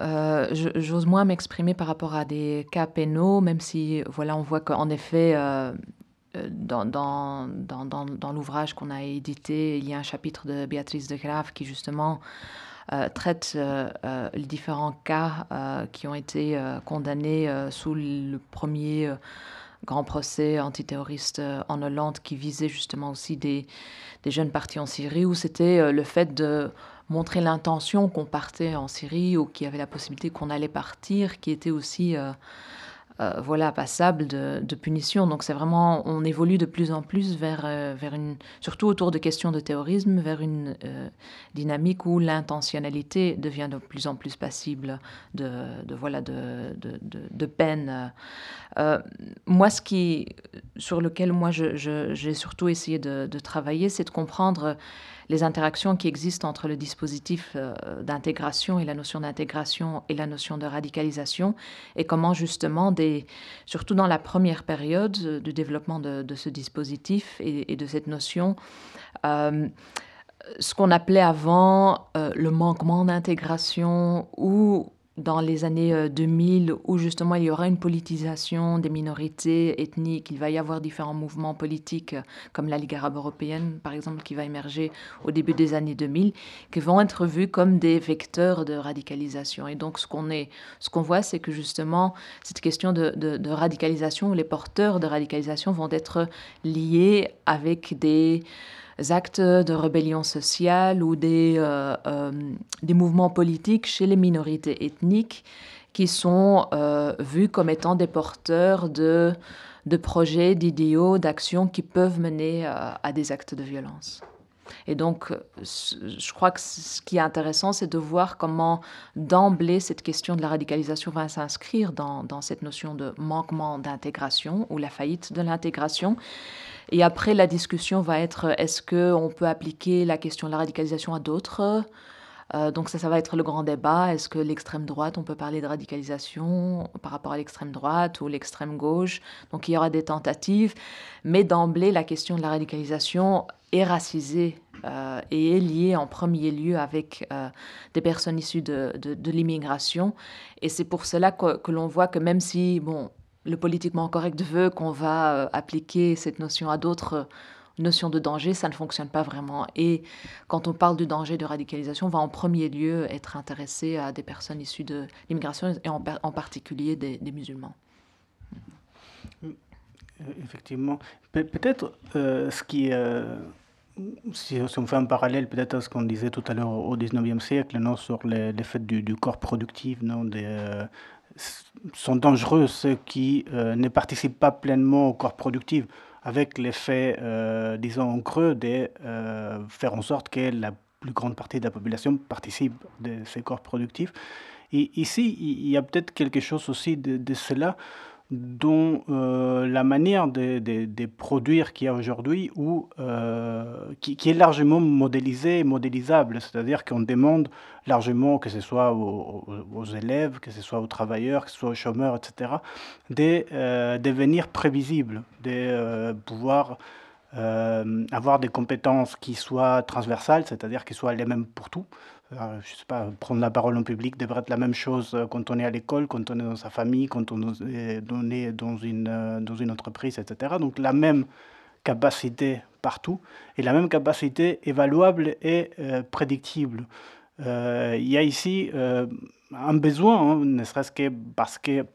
J'ose moins m'exprimer par rapport à des cas pénaux, même si, voilà, on voit qu'en effet. dans, dans, dans, dans l'ouvrage qu'on a édité, il y a un chapitre de Béatrice de Graaf qui justement traite les différents cas qui ont été condamnés sous le premier grand procès antiterroriste euh, en Hollande qui visait justement aussi des, jeunes partis en Syrie, où c'était euh, le fait de montrer l'intention qu'on partait en Syrie ou qu'il y avait la possibilité qu'on allait partir, qui était aussi euh, voilà, passable de, punition. Donc c'est vraiment, on évolue de plus en plus vers, euh, vers une, surtout autour de questions de terrorisme, vers une euh, dynamique où l'intentionnalité devient de plus en plus passible de, de voilà, de, de, de peine. moi, ce qui, sur lequel moi j'ai surtout essayé de, travailler, c'est de comprendre les interactions qui existent entre le dispositif euh, d'intégration et la notion d'intégration et la notion de radicalisation, et comment justement, surtout dans la première période du développement de, ce dispositif et, de cette notion, euh, ce qu'on appelait avant euh, le manquement d'intégration ou dans les années 2000 euh, où justement il y aura une politisation des minorités ethniques, il va y avoir différents mouvements politiques euh, comme la Ligue arabe européenne par exemple qui va émerger au début des années 2000 qui vont être vus comme des vecteurs de radicalisation. Et donc ce qu'on ce qu'on voit c'est que justement cette question de, de, de radicalisation, les porteurs de radicalisation vont être liés avec des actes de rébellion sociale ou des, euh, euh, des mouvements politiques chez les minorités ethniques qui sont euh, vus comme étant des porteurs de, de projets, d'idéaux, d'actions qui peuvent mener à des actes de violence. Et donc, je crois que ce qui est intéressant, c'est de voir comment d'emblée cette question de la radicalisation va s'inscrire dans, dans, cette notion de manquement d'intégration ou la faillite de l'intégration. Et après, la discussion va être est-ce qu'on peut appliquer la question de la radicalisation à d'autres euh, donc ça, ça va être le grand débat. Est-ce que l'extrême droite, on peut parler de radicalisation par rapport à l'extrême droite ou l'extrême gauche? Donc il y aura des tentatives. Mais d'emblée, la question de la radicalisation est racisée euh, et est liée en premier lieu avec euh, des personnes issues de, de, l'immigration. Et c'est pour cela que, que l'on voit que même si, bon, le politiquement correct veut qu'on va euh, appliquer cette notion à d'autres euh, notions de danger, ça ne fonctionne pas vraiment. Et quand on parle du danger de radicalisation, on va en premier lieu être intéressé à des personnes issues de l'immigration et en, particulier des, musulmans. Euh, effectivement. peut-être ce qui si, on fait un parallèle peut-être à ce qu'on disait tout à l'heure au 19e siècle, non, sur l'effet du, du, corps productif, non, des, sont dangereux ceux qui euh, ne participent pas pleinement au corps productif, avec l'effet, euh, disons, en creux de euh, faire en sorte que la plus grande partie de la population participe de ces corps productifs. Et ici, il y a peut-être quelque chose aussi de, de cela dont euh, la manière de, produire qu'il y a aujourd'hui ou euh, qui, est largement modélisée et modélisable, c'est-à-dire qu'on demande largement, que ce soit aux, élèves, que ce soit aux travailleurs, que ce soit aux chômeurs, etc., de euh, devenir prévisibles, de pouvoir avoir des compétences qui soient transversales, c'est-à-dire qui soient les mêmes pour tout. Je ne sais pas, prendre la parole en public devrait être la même chose quand on est à l'école, quand on est dans sa famille, quand on est dans une, dans une entreprise, etc. Donc la même capacité partout et la même capacité évaluable et prédictible. il y a ici un besoin, hein, ne serait-ce que parce que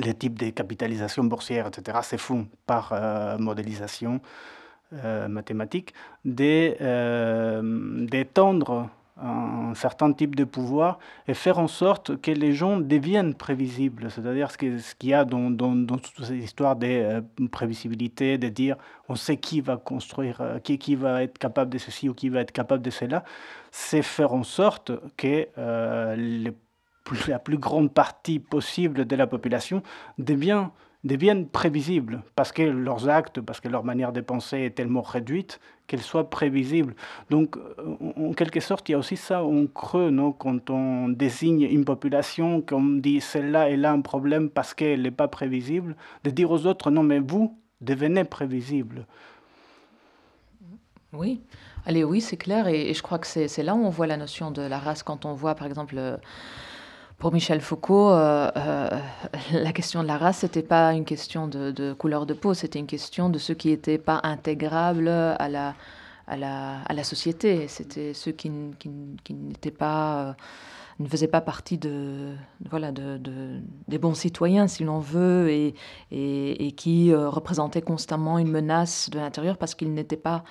les types de capitalisation boursière, etc., se font par euh, modélisation euh, mathématique, euh, d'étendre un certain type de pouvoir et faire en sorte que les gens deviennent prévisibles. C'est-à-dire ce qu'il y a dans, dans, dans, toute cette histoire de prévisibilité, de dire on sait qui va construire, qui, qui va être capable de ceci ou qui va être capable de cela, c'est faire en sorte que les la plus grande partie possible de la population devient, deviennent prévisibles, parce que leurs actes, parce que leur manière de penser est tellement réduite qu'elles soient prévisibles. Donc, en quelque sorte, il y a aussi ça en creux, non quand on désigne une population, qu'on dit celle-là, elle a un problème parce qu'elle n'est pas prévisible, de dire aux autres, non, mais vous, devenez prévisible. Oui, allez, oui, c'est clair, et, je crois que c'est là où on voit la notion de la race, quand on voit, par exemple, pour Michel Foucault, euh, euh, la question de la race, c'était pas une question de, couleur de peau, c'était une question de ceux qui n'étaient pas intégrables à la, société. C'était ceux qui, n'étaient pas, euh, ne faisaient pas partie de, voilà, de, de des bons citoyens, si l'on veut, et, qui représentaient constamment une menace de l'intérieur parce qu'ils n'étaient pas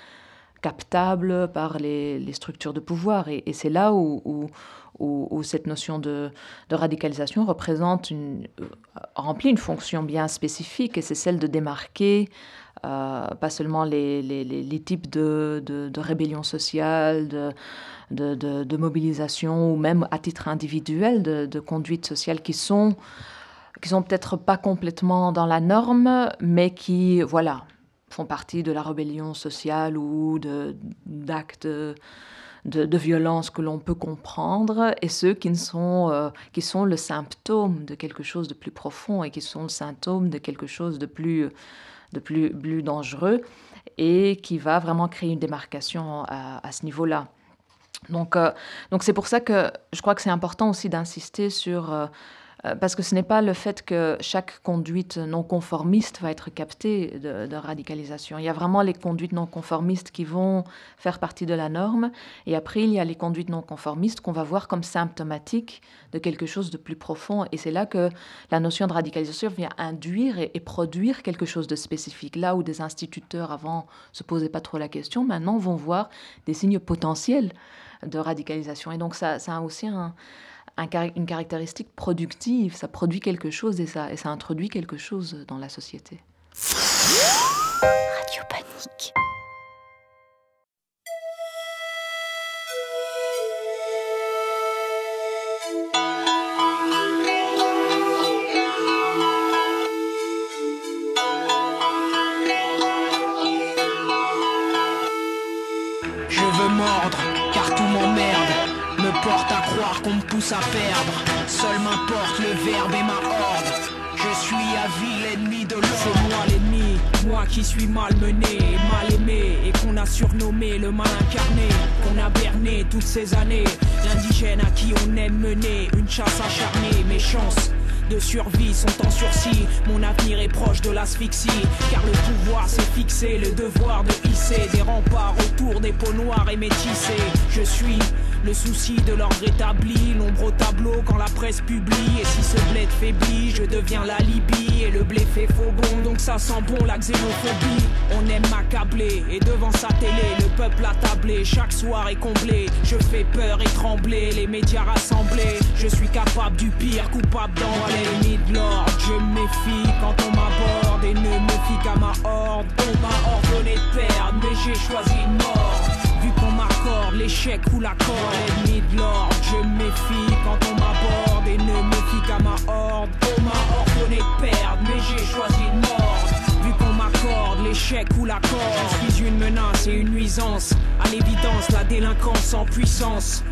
captables par les, structures de pouvoir. Et, c'est là où où, cette notion de, radicalisation euh, remplit une fonction bien spécifique, et c'est celle de démarquer euh, pas seulement les, types de, rébellion sociale, de, de, mobilisation, ou même à titre individuel de, conduite sociale qui sont, qui sont peut-être pas complètement dans la norme, mais qui, voilà, font partie de la rébellion sociale ou d'actes de, violence que l'on peut comprendre et ceux qui, sont, euh, qui sont le symptôme de quelque chose de plus profond et qui sont le symptôme de quelque chose de plus, de plus, plus dangereux et qui va vraiment créer une démarcation à, ce niveau-là. Donc, euh, donc c'est pour ça que je crois que c'est important aussi d'insister sur euh, parce que ce n'est pas le fait que chaque conduite non conformiste va être captée de, radicalisation. Il y a vraiment les conduites non conformistes qui vont faire partie de la norme, et après il y a les conduites non conformistes qu'on va voir comme symptomatiques de quelque chose de plus profond, et c'est là que la notion de radicalisation vient induire et, produire quelque chose de spécifique. Là où des instituteurs avant se posaient pas trop la question, maintenant vont voir des signes potentiels de radicalisation. Et donc ça, ça a aussi un, une caractéristique productive, ça produit quelque chose et ça, et ça introduit quelque chose dans la société. Radio Panique. Me porte à croire qu'on me pousse à perdre. Seul m'importe le verbe et ma horde. Je suis à vie l'ennemi de l'ordre. C'est moi l'ennemi, moi qui suis malmené, mal aimé et qu'on a surnommé le mal incarné, qu'on a berné toutes ces années. L'indigène à qui on aime mener une chasse acharnée, mes chances de survie sont en sursis. Mon avenir est proche de l'asphyxie, car le pouvoir s'est fixé, le devoir de hisser des remparts autour des peaux noires et métissées. Je suis le souci de l'ordre établi, l'ombre au tableau quand la presse publie. Et si ce bled faiblit, je deviens la Libye. Et le blé fait faux bon, donc ça sent bon la xénophobie. On aime m'accabler, et devant sa télé, le peuple attablé, chaque soir est comblé. Je fais peur et trembler, les médias rassemblés. Je suis capable du pire, coupable dans l'ennemi de l'ordre. Je méfie quand on m'aborde et ne me fie qu'à ma horde. On m'a ordonné de perdre, mais j'ai choisi une mort l'échec ou la corde, l'ennemi de l'ordre. Je méfie quand on m'aborde et ne me fie qu'à ma horde. On m'a ordonné de perdre, mais j'ai choisi de mordre. Vu qu'on m'accorde l'échec ou la corde, je suis une menace et une nuisance. À l'évidence, la délinquance en puissance.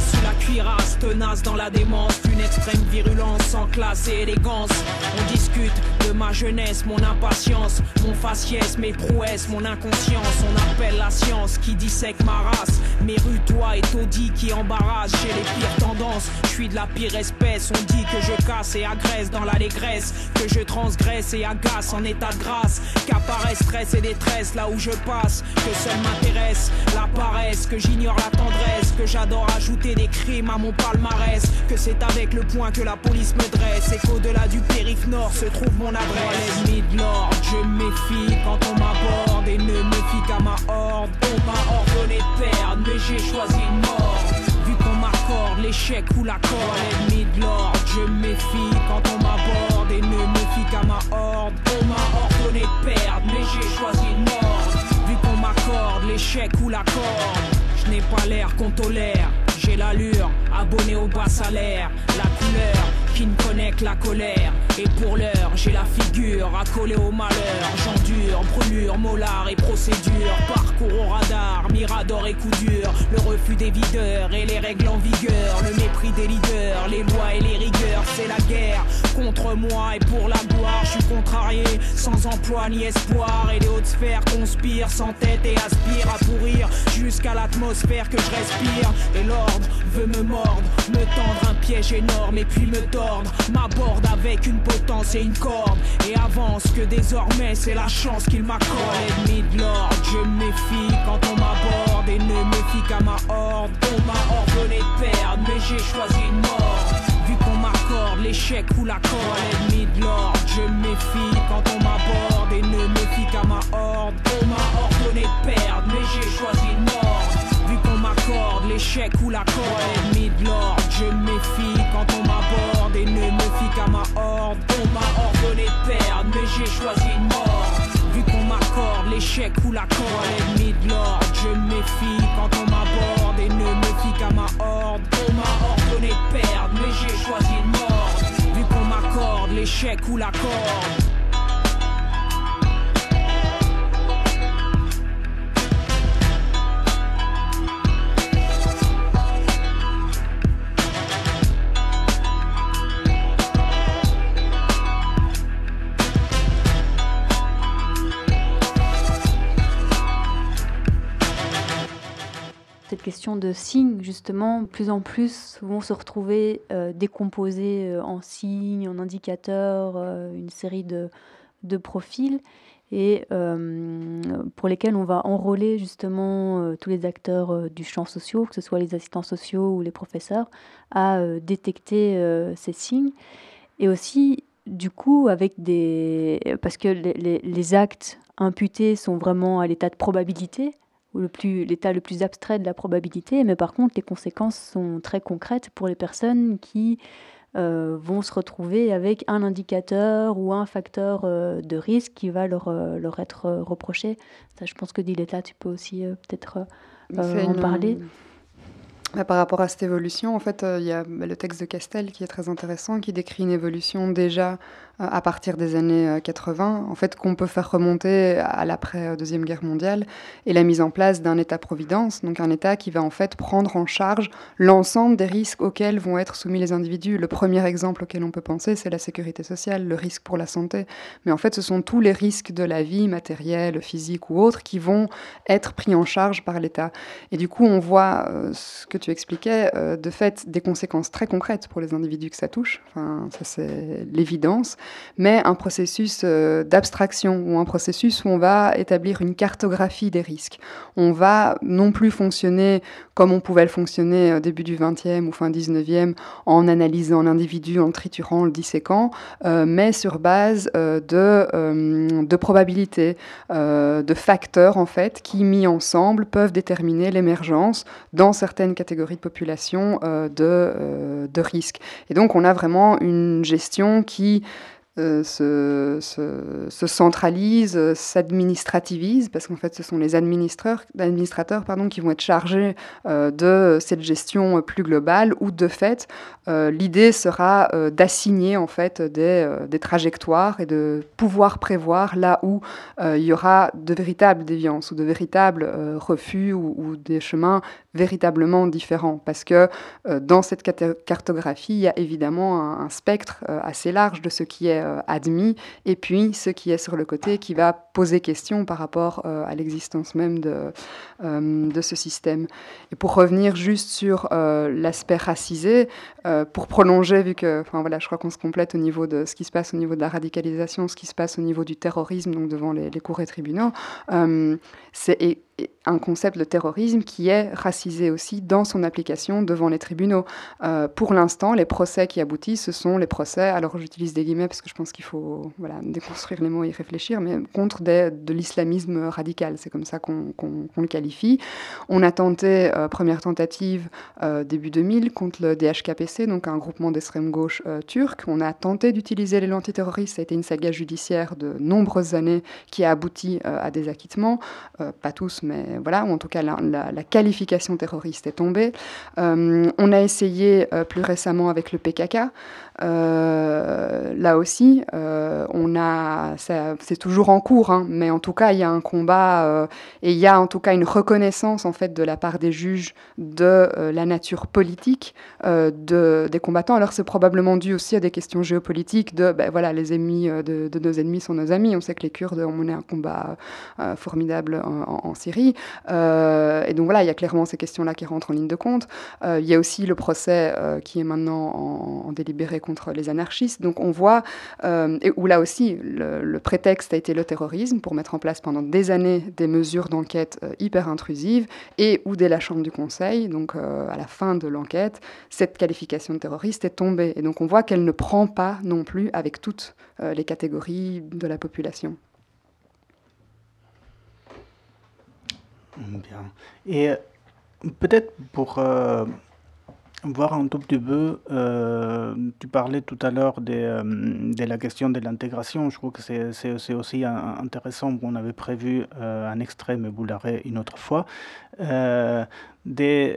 Sous la cuirasse, tenace dans la démence, une extrême virulence sans classe et élégance. On discute de ma jeunesse, mon impatience, mon faciès, mes prouesses, mon inconscience. On appelle la science qui dissèque ma race. Mes toi et taudis qui embarrassent chez les pires tendances. Je suis de la pire espèce, on dit que je casse et agresse dans l'allégresse, que je transgresse et agace en état de grâce, qu'apparaît stress et détresse là où je passe, que seul m'intéresse la paresse, que j'ignore la tendresse, que j'adore ajouter des crimes à mon palmarès, que c'est avec le point que la police me dresse et qu'au-delà du périph' nord se trouve mon adresse. L'ennemi de l'ordre, je méfie quand on m'aborde et ne me fie qu'à ma horde. On m'a ordonné de perdre, mais j'ai choisi une mort. Vu qu'on m'accorde l'échec ou la corde, l'ennemi de l'ordre, je méfie quand on m'aborde et ne me fie qu'à ma horde. On m'a ordonné de perdre, mais j'ai choisi une mort. Vu qu'on m'accorde l'échec ou la corde, je n'ai pas l'air qu'on tolère. L'allure, abonné au bas salaire, la couleur qui ne connaît que la colère. Et pour l'heure, j'ai la figure accolée au malheur. J'endure, brûlure, molar et procédure. Parcours au radar, mirador et coup dur. Le refus des videurs et les règles en vigueur. Le mépris des leaders, les lois et les rigueurs. C'est la guerre contre moi et pour la gloire. Je suis contrarié, sans emploi ni espoir. Et les hautes sphères conspirent sans tête et aspirent à pourrir jusqu'à l'atmosphère que je respire. Et l'ordre veut me mordre, me tendre un piège énorme et puis me tordre. M'aborde avec une potence et une corde et avance que désormais c'est la chance qu'il m'accorde. L'ennemi de l'ordre, je méfie quand on m'aborde et ne me fie qu'à ma horde. On m'a ordonné de perdre, mais j'ai choisi une mort. Vu qu'on m'accorde l'échec ou la corde, l'ennemi de l'ordre, je méfie quand on m'aborde et ne me fie qu'à ma horde. On m'a ordonné de perdre, mais j'ai choisi une mort. M'accorde l'échec ou la corde, l'ennemi de l'ordre, je méfie quand on m'aborde et ne me fie qu'à ma horde. On m'a ordonné de perdre, mais j'ai choisi une mort. Vu qu'on m'accorde l'échec ou la corde, l'ennemi de l'ordre, je méfie quand on m'aborde et ne me fie qu'à ma horde. On m'a ordonné de perdre, mais j'ai choisi une mort. Vu qu'on m'accorde l'échec ou la corde. Question de signes, justement, plus en plus vont se retrouver euh, décomposés euh, en signes, en indicateurs, euh, une série de, de profils, et pour lesquels on va enrôler justement tous les acteurs du champ social, que ce soit les assistants sociaux ou les professeurs, à détecter ces signes. Et aussi, du coup, avec des. Parce que les actes imputés sont vraiment à l'état de probabilité, le plus l'état le plus abstrait de la probabilité, mais par contre les conséquences sont très concrètes pour les personnes qui euh, vont se retrouver avec un indicateur ou un facteur euh, de risque qui va leur, euh, leur être reproché. Ça, je pense que Diletta, tu peux aussi peut-être en parler. Bah, par rapport à cette évolution, en fait, il y a le texte de Castel qui est très intéressant, qui décrit une évolution déjà à partir des années 80, euh, en fait, qu'on peut faire remonter à l'après-deuxième guerre mondiale, et la mise en place d'un État-providence, donc un État qui va en fait prendre en charge l'ensemble des risques auxquels vont être soumis les individus. Le premier exemple auquel on peut penser, c'est la sécurité sociale, le risque pour la santé. Mais en fait, ce sont tous les risques de la vie, matérielle, physique ou autre, qui vont être pris en charge par l'État. Et du coup, on voit euh, ce que tu expliquais, euh, de fait, des conséquences très concrètes pour les individus que ça touche. Enfin, ça, c'est l'évidence mais un processus euh, d'abstraction ou un processus où on va établir une cartographie des risques. On va non plus fonctionner comme on pouvait le fonctionner au début du 20e ou fin 19e en analysant l'individu, en le triturant, en le disséquant, euh, mais sur base euh, de, de probabilités, de facteurs en fait qui mis ensemble peuvent déterminer l'émergence dans certaines catégories de population de, de risques. Et donc on a vraiment une gestion qui euh, se, se, centralise, s'administrativise, parce qu'en fait, ce sont les administrateurs, qui vont être chargés euh, de cette gestion plus globale, où de fait, euh, l'idée sera d'assigner en fait des, trajectoires et de pouvoir prévoir là où il y aura de véritables déviances ou de véritables refus ou, des chemins véritablement différents. Parce que dans cette cartographie, il y a évidemment un, spectre assez large de ce qui est admis et puis ce qui est sur le côté qui va poser question par rapport à l'existence même de, de ce système. Et pour revenir juste sur l'aspect racisé, pour prolonger, vu que, voilà, je crois qu'on se complète au niveau de ce qui se passe au niveau de la radicalisation, ce qui se passe au niveau du terrorisme, donc devant les, les cours et tribunaux, euh, c'est un concept de terrorisme qui est racisé aussi dans son application devant les tribunaux. Euh, pour l'instant, les procès qui aboutissent, ce sont les procès, alors j'utilise des guillemets parce que je pense qu'il faut déconstruire les mots et y réfléchir, mais contre de l'islamisme radical, c'est comme ça qu'on le qualifie. On a tenté, euh, première tentative début 2000 contre le DHKPC, donc un groupement d'extrême gauche turc. On a tenté d'utiliser les lois antiterroristes, ça a été une saga judiciaire de nombreuses années qui a abouti à des acquittements. Euh, pas tous, mais voilà, ou en tout cas la, qualification terroriste est tombée. Euh, on a essayé euh, plus récemment avec le PKK. Là aussi, on a, c'est toujours en cours, hein, mais en tout cas, il y a un combat et il y a en tout cas une reconnaissance en fait de la part des juges de la nature politique de, des combattants. Alors c'est probablement dû aussi à des questions géopolitiques de, ben, voilà, les ennemis de, nos ennemis sont nos amis. On sait que les Kurdes ont mené un combat formidable en, Syrie. Euh, et donc voilà, il y a clairement ces questions-là qui rentrent en ligne de compte. Euh, il y a aussi le procès euh, qui est maintenant en, délibéré contre les anarchistes. Donc on voit, et où là aussi, le, prétexte a été le terrorisme pour mettre en place pendant des années des mesures d'enquête hyper intrusives, et où dès la Chambre du Conseil, donc à la fin de l'enquête, cette qualification de terroriste est tombée. Et donc on voit qu'elle ne prend pas non plus avec toutes les catégories de la population. Bien. Et euh, peut-être pour euh, voir un tout petit peu, euh, tu parlais tout à l'heure de, la question de l'intégration. Je trouve que c'est aussi intéressant. On avait prévu un extrait, mais vous l'aurez une autre fois. des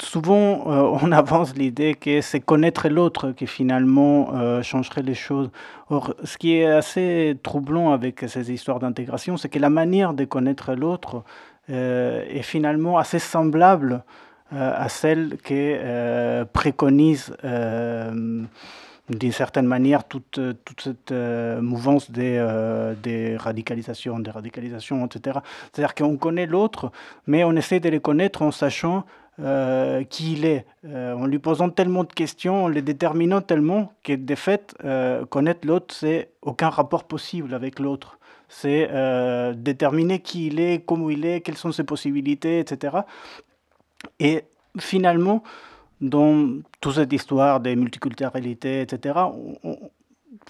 souvent, euh, on avance l'idée que c'est connaître l'autre qui finalement euh, changerait les choses. Or, ce qui est assez troublant avec ces histoires d'intégration, c'est que la manière de connaître l'autre euh, est finalement assez semblable à celle que préconise d'une certaine manière toute, cette mouvance des, radicalisations, des radicalisations, etc. C'est-à-dire qu'on connaît l'autre, mais on essaie de les connaître en sachant euh, qui il est, euh, en lui posant tellement de questions, en les déterminant tellement que de fait, euh, connaître l'autre, c'est aucun rapport possible avec l'autre. C'est déterminer qui il est, comment il est, quelles sont ses possibilités, etc. Et finalement, dans toute cette histoire des multiculturalités, etc.,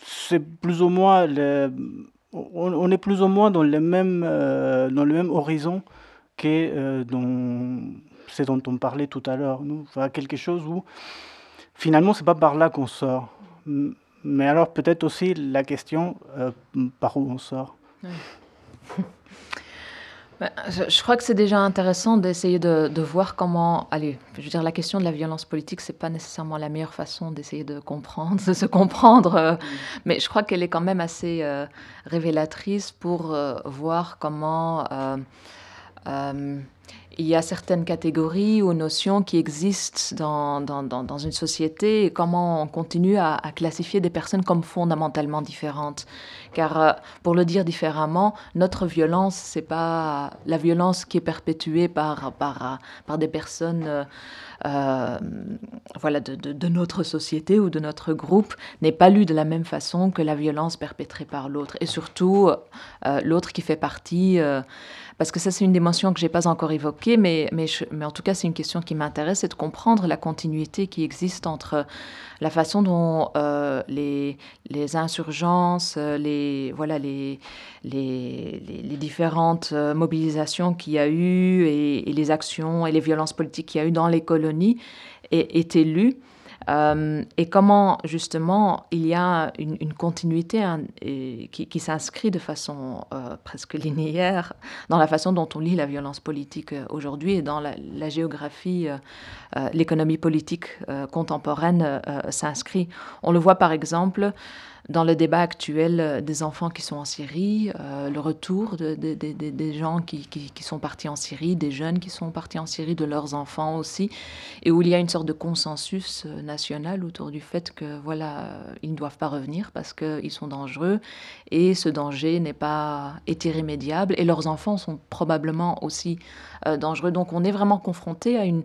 c'est plus ou moins on, est plus ou moins dans le même, dans le même horizon que dans ce dont on parlait tout à l'heure. Quelque chose où finalement, c'est pas par là qu'on sort. Mais alors peut-être aussi la question euh, par où on sort. je, crois que c'est déjà intéressant d'essayer de, de, voir comment. Allez, je veux dire, la question de la violence politique, c'est pas nécessairement la meilleure façon d'essayer de comprendre, de se comprendre, euh, mais je crois qu'elle est quand même assez euh, révélatrice pour voir comment il y a certaines catégories ou notions qui existent dans, dans, une société et comment on continue à, classifier des personnes comme fondamentalement différentes. Car, euh, pour le dire différemment, notre violence, c'est pas la violence qui est perpétuée par, par, par des personnes euh, euh, voilà, de, de, notre société ou de notre groupe n'est pas lue de la même façon que la violence perpétrée par l'autre. Et surtout, l'autre qui fait partie parce que ça, c'est une dimension que je n'ai pas encore évoquée, mais, mais, mais en tout cas, c'est une question qui m'intéresse, c'est de comprendre la continuité qui existe entre la façon dont euh, les, les insurgences, les, voilà, les, les, les différentes euh, mobilisations qu'il y a eu et, les actions et les violences politiques qu'il y a eu dans les colonies étaient lues euh, et comment justement il y a une, continuité hein, qui, s'inscrit de façon euh, presque linéaire dans la façon dont on lit la violence politique euh, aujourd'hui et dans la, géographie, l'économie politique contemporaine s'inscrit. On le voit par exemple dans le débat actuel euh, des enfants qui sont en Syrie, euh, le retour de, des gens qui, qui, sont partis en Syrie, des jeunes qui sont partis en Syrie, de leurs enfants aussi, et où il y a une sorte de consensus euh, national autour du fait que voilà, ils ne doivent pas revenir parce qu'ils sont dangereux et ce danger n'est pas est irrémédiable et leurs enfants sont probablement aussi dangereux. Donc on est vraiment confronté à une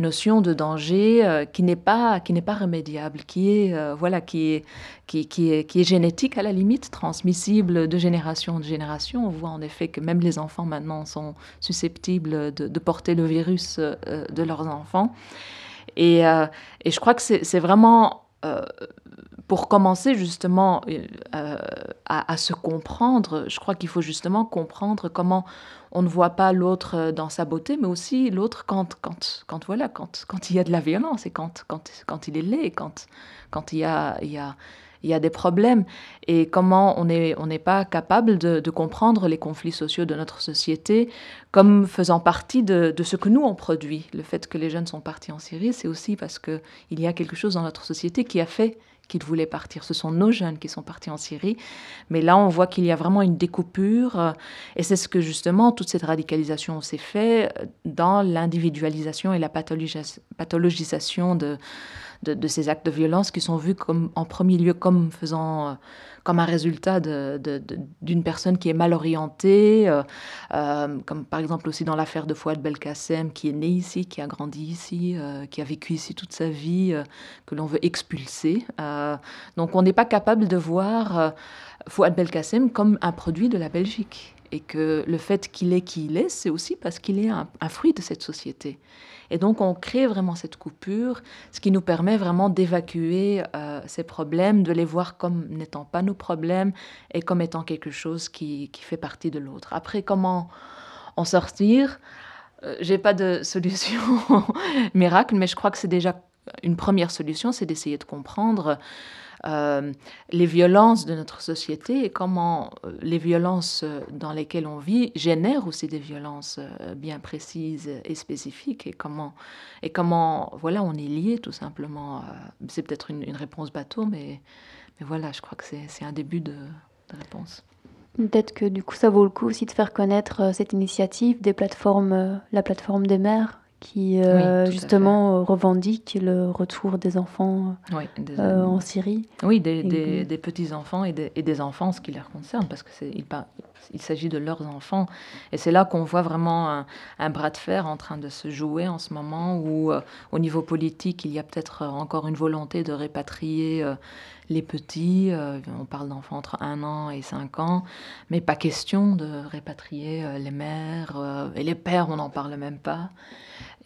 notion de danger euh, qui n'est pas qui n'est pas remédiable, qui est euh, voilà qui est qui, est qui est génétique à la limite, transmissible de génération en génération. On voit en effet que même les enfants maintenant sont susceptibles de, porter le virus euh, de leurs enfants. Et, et je crois que c'est vraiment pour commencer justement à, à, se comprendre, je crois qu'il faut justement comprendre comment on ne voit pas l'autre euh, dans sa beauté, mais aussi l'autre quand, quand, quand, voilà, quand, quand il y a de la violence et quand, quand, quand il est laid, quand, quand il, y a, il, y a, il y a des problèmes. Et comment on n'est on pas capable de, comprendre les conflits sociaux de notre société comme faisant partie de, de, ce que nous, on produit. Le fait que les jeunes sont partis en Syrie, c'est aussi parce qu'il y a quelque chose dans notre société qui a fait qu'ils voulaient partir. Ce sont nos jeunes qui sont partis en Syrie. Mais là, on voit qu'il y a vraiment une découpure. Euh, et c'est ce que justement, toute cette radicalisation s'est fait euh, dans l'individualisation et la pathologisation de, de, ces actes de violence qui sont vus comme, en premier lieu comme faisant euh, comme un résultat d'une personne qui est mal orientée, euh, euh, comme par exemple aussi dans l'affaire de Fouad Belkacem, qui est né ici, qui a grandi ici, qui a vécu ici toute sa vie, que l'on veut expulser. donc on n'est pas capable de voir Fouad Belkacem comme un produit de la Belgique. Et que le fait qu'il est qui il est, c'est aussi parce qu'il est un, un fruit de cette société. Et donc, on crée vraiment cette coupure, ce qui nous permet vraiment d'évacuer euh, ces problèmes, de les voir comme n'étant pas nos problèmes et comme étant quelque chose qui, qui fait partie de l'autre. Après, comment en sortir euh, J'ai pas de solution miracle, mais je crois que c'est déjà une première solution, c'est d'essayer de comprendre euh, les violences de notre société et comment euh, les violences euh, dans lesquelles on vit génèrent aussi des violences bien précises et spécifiques et comment, et comment voilà, on est lié tout simplement. C'est peut-être une, réponse bateau, mais, mais voilà, je crois que c'est un début de, réponse. Peut-être que du coup, ça vaut le coup aussi de faire connaître cette initiative des plateformes, la plateforme des mères qui euh, justement euh, revendique le retour des enfants euh, en Syrie. Oui, des, des, petits-enfants et des, et des, enfants, ce qui les concerne, parce qu'il il, s'agit de leurs enfants. Et c'est là qu'on voit vraiment un, bras de fer en train de se jouer en ce moment, où au niveau politique, il y a peut-être encore une volonté de répatrier les petits, on parle d'enfants entre 1 an et 5 ans, mais pas question de répatrier les mères et les pères, on n'en parle même pas.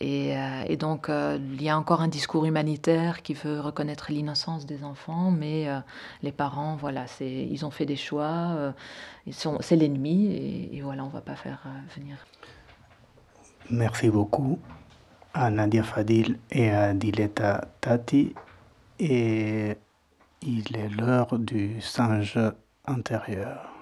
Euh, et, donc, euh, il y a encore un discours humanitaire qui veut reconnaître l'innocence des enfants, mais euh, les parents, voilà, ils ont fait des choix, c'est l'ennemi, et, voilà, on ne va pas faire venir. Merci beaucoup à Nadia Fadil et à Dileta Tati. Et il est l'heure du singe intérieur.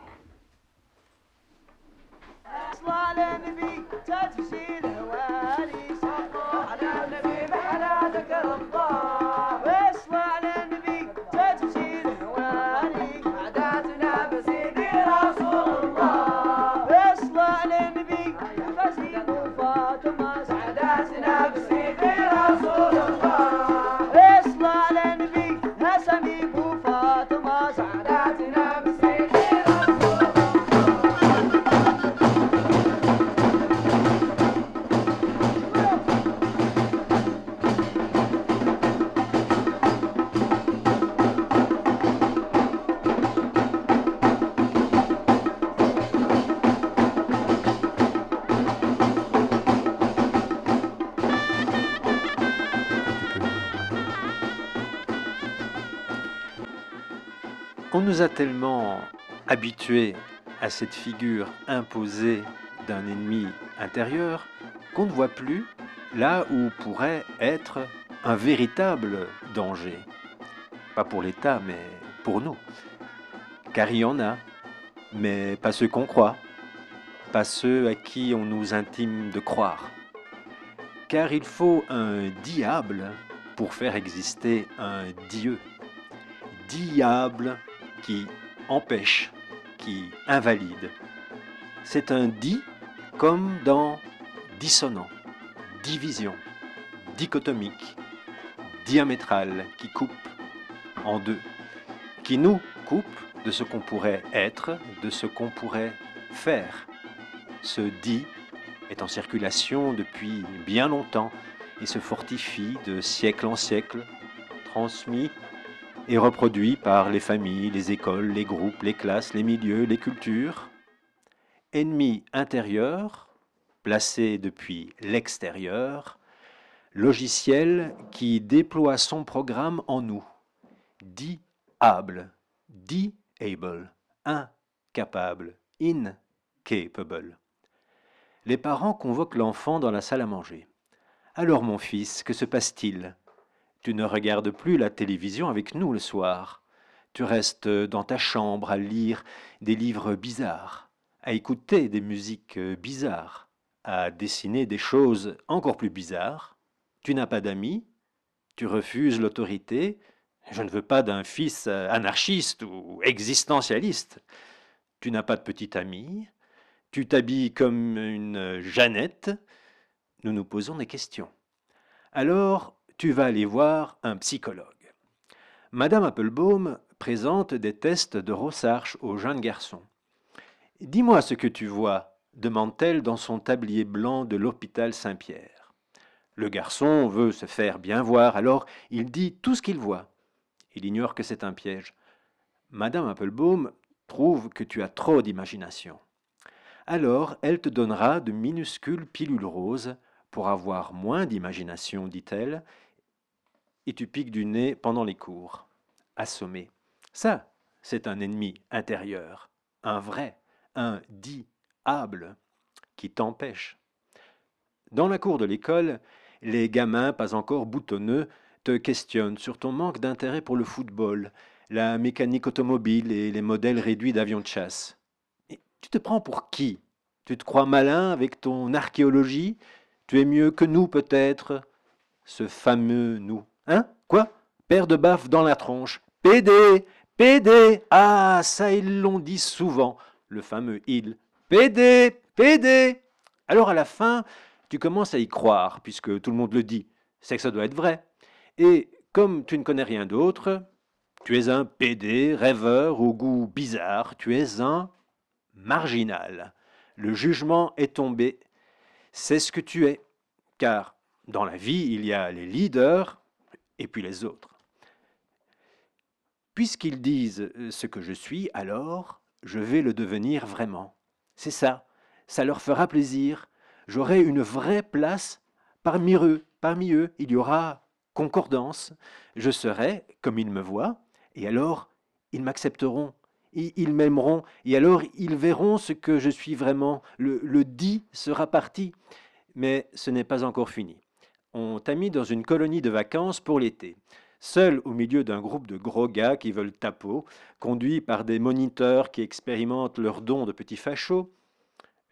Nous a tellement habitués à cette figure imposée d'un ennemi intérieur qu'on ne voit plus là où pourrait être un véritable danger. Pas pour l'État, mais pour nous. Car il y en a, mais pas ceux qu'on croit, pas ceux à qui on nous intime de croire. Car il faut un diable pour faire exister un Dieu. Diable qui empêche, qui invalide. C'est un dit comme dans dissonant, division, dichotomique, diamétral qui coupe en deux, qui nous coupe de ce qu'on pourrait être, de ce qu'on pourrait faire. Ce dit est en circulation depuis bien longtemps et se fortifie de siècle en siècle, transmis et reproduit par les familles, les écoles, les groupes, les classes, les milieux, les cultures. Ennemi intérieur, placé depuis l'extérieur, logiciel qui déploie son programme en nous. Diable, able, incapable, incapable. Les parents convoquent l'enfant dans la salle à manger. Alors mon fils, que se passe-t-il? Tu ne regardes plus la télévision avec nous le soir. Tu restes dans ta chambre à lire des livres bizarres, à écouter des musiques bizarres, à dessiner des choses encore plus bizarres. Tu n'as pas d'amis, tu refuses l'autorité. Je ne veux pas d'un fils anarchiste ou existentialiste. Tu n'as pas de petite amie, tu t'habilles comme une Jeannette. Nous nous posons des questions. Alors, tu vas aller voir un psychologue. Madame Applebaum présente des tests de Rosarche aux jeunes garçons. Dis-moi ce que tu vois, demande-t-elle dans son tablier blanc de l'hôpital Saint-Pierre. Le garçon veut se faire bien voir, alors il dit tout ce qu'il voit. Il ignore que c'est un piège. Madame Applebaum trouve que tu as trop d'imagination. Alors elle te donnera de minuscules pilules roses pour avoir moins d'imagination, dit-elle, et tu piques du nez pendant les cours, assommé. Ça, c'est un ennemi intérieur, un vrai, un dit qui t'empêche. Dans la cour de l'école, les gamins, pas encore boutonneux, te questionnent sur ton manque d'intérêt pour le football, la mécanique automobile et les modèles réduits d'avions de chasse. Et tu te prends pour qui? Tu te crois malin avec ton archéologie? Tu es mieux que nous peut-être? Ce fameux nous. Hein? Quoi? Père de baffe dans la tronche. PD PD Ah, ça ils l'ont dit souvent, le fameux il. PD, PD. Alors à la fin, tu commences à y croire, puisque tout le monde le dit. C'est que ça doit être vrai. Et comme tu ne connais rien d'autre, tu es un PD, rêveur, au goût bizarre, tu es un marginal. Le jugement est tombé. C'est ce que tu es. Car dans la vie, il y a les leaders et puis les autres. Puisqu'ils disent ce que je suis, alors je vais le devenir vraiment. C'est ça. Ça leur fera plaisir. J'aurai une vraie place parmi eux. Parmi eux, il y aura concordance. Je serai comme ils me voient, et alors ils m'accepteront. Ils m'aimeront, et alors ils verront ce que je suis vraiment. Le, le dit sera parti. Mais ce n'est pas encore fini. On t'a mis dans une colonie de vacances pour l'été seul au milieu d'un groupe de gros gars qui veulent tapeau, conduits par des moniteurs qui expérimentent leurs dons de petits fachos,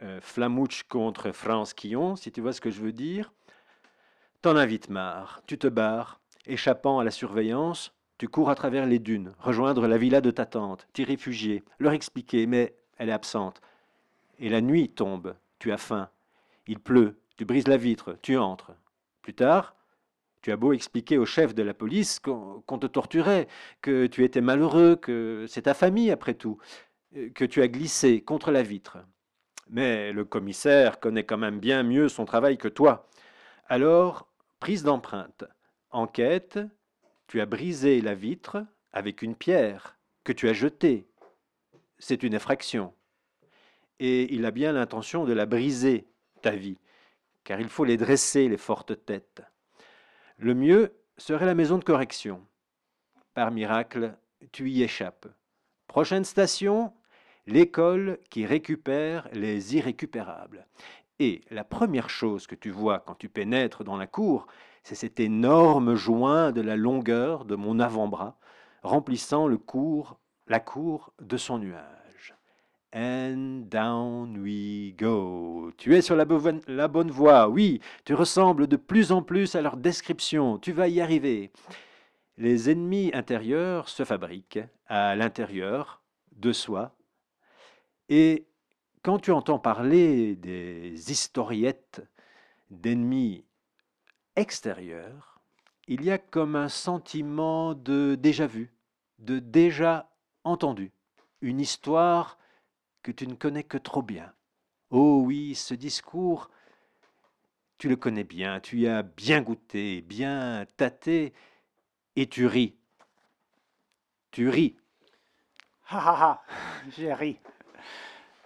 euh, Flamouche contre France Quillon, si tu vois ce que je veux dire. T'en as vite marre, tu te barres, échappant à la surveillance, tu cours à travers les dunes, rejoindre la villa de ta tante, t'y réfugier, leur expliquer, mais elle est absente. Et la nuit tombe, tu as faim, il pleut, tu brises la vitre, tu entres. Plus tard, tu as beau expliquer au chef de la police qu'on te torturait, que tu étais malheureux, que c'est ta famille après tout, euh, que tu as glissé contre la vitre. Mais le commissaire connaît quand même bien mieux son travail que toi. Alors, prise d'empreinte. Enquête, tu as brisé la vitre avec une pierre que tu as jetée. C'est une effraction. Et il a bien l'intention de la briser, ta vie, car il faut les dresser, les fortes têtes. Le mieux serait la maison de correction. Par miracle, tu y échappes. Prochaine station, l'école qui récupère les irrécupérables. Et la première chose que tu vois quand tu pénètres dans la cour, c'est cet énorme joint de la longueur de mon avant-bras, remplissant le cours, la cour de son nuage. And down we go. Tu es sur la, la, bonne voie, oui, tu ressembles de plus en plus à leur description, tu vas y arriver. Les ennemis intérieurs se fabriquent à l'intérieur de soi. Et quand tu entends parler des historiettes d'ennemis extérieurs, il y a comme un sentiment de déjà vu, de déjà entendu, une histoire que tu ne connais que trop bien. Oh oui, ce discours, tu le connais bien, tu y as bien goûté, bien tâté, et tu ris. Tu ris. Ha ha ha, j'ai ri.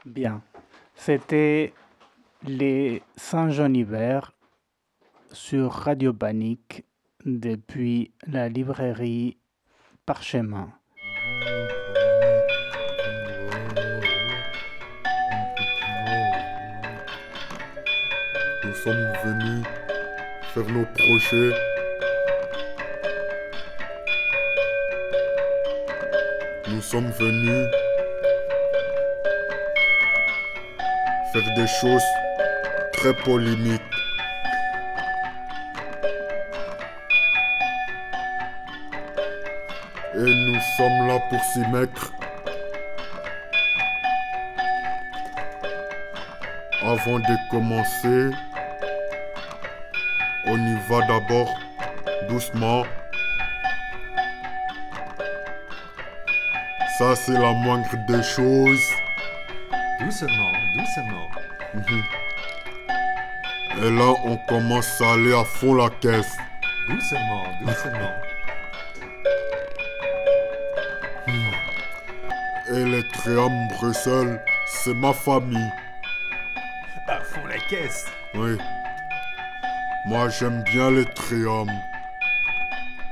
Bien. C'était les Saint-Jean hiver sur Radio Panique depuis la librairie Parchemin. Sommes venus faire nos projets. Nous sommes venus faire des choses très polémiques. Et nous sommes là pour s'y mettre. Avant de commencer, on y va d'abord doucement. Ça, c'est la moindre des choses. Doucement, doucement. Mhm. Et là, on commence à aller à fond la caisse. Doucement, doucement. Et les Tréham Bruxelles, c'est ma famille. À fond la caisse. Oui. Moi, j'aime bien les Tréham.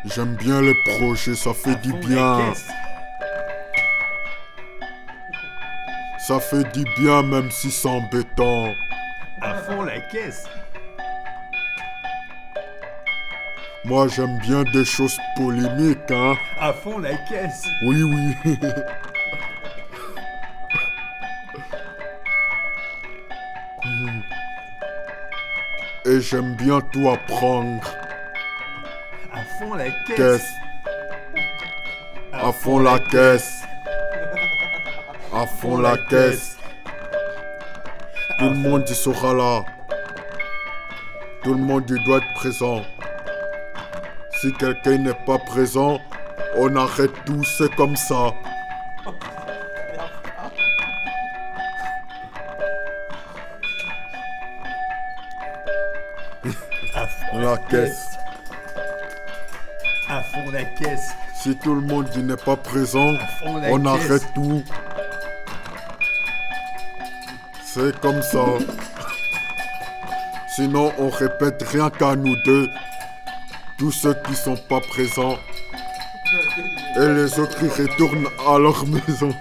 J'aime bien les projets, ça fait du bien. Ça fait du bien même si c'est embêtant. À fond la caisse. Moi j'aime bien des choses polémiques, hein. À fond la caisse. Oui, oui. Et j'aime bien tout apprendre. À fond la caisse. Caisse. À fond la caisse. À fond la caisse. Tout le monde y sera là. Tout le monde y doit être présent. Si quelqu'un n'est pas présent, on arrête tout, c'est comme ça. Tout le monde n'est pas présent, on arrête tout. C'est comme ça. Sinon, on répète rien qu'à nous deux. Tous ceux qui sont pas présents. Et les autres qui retournent à leur maison.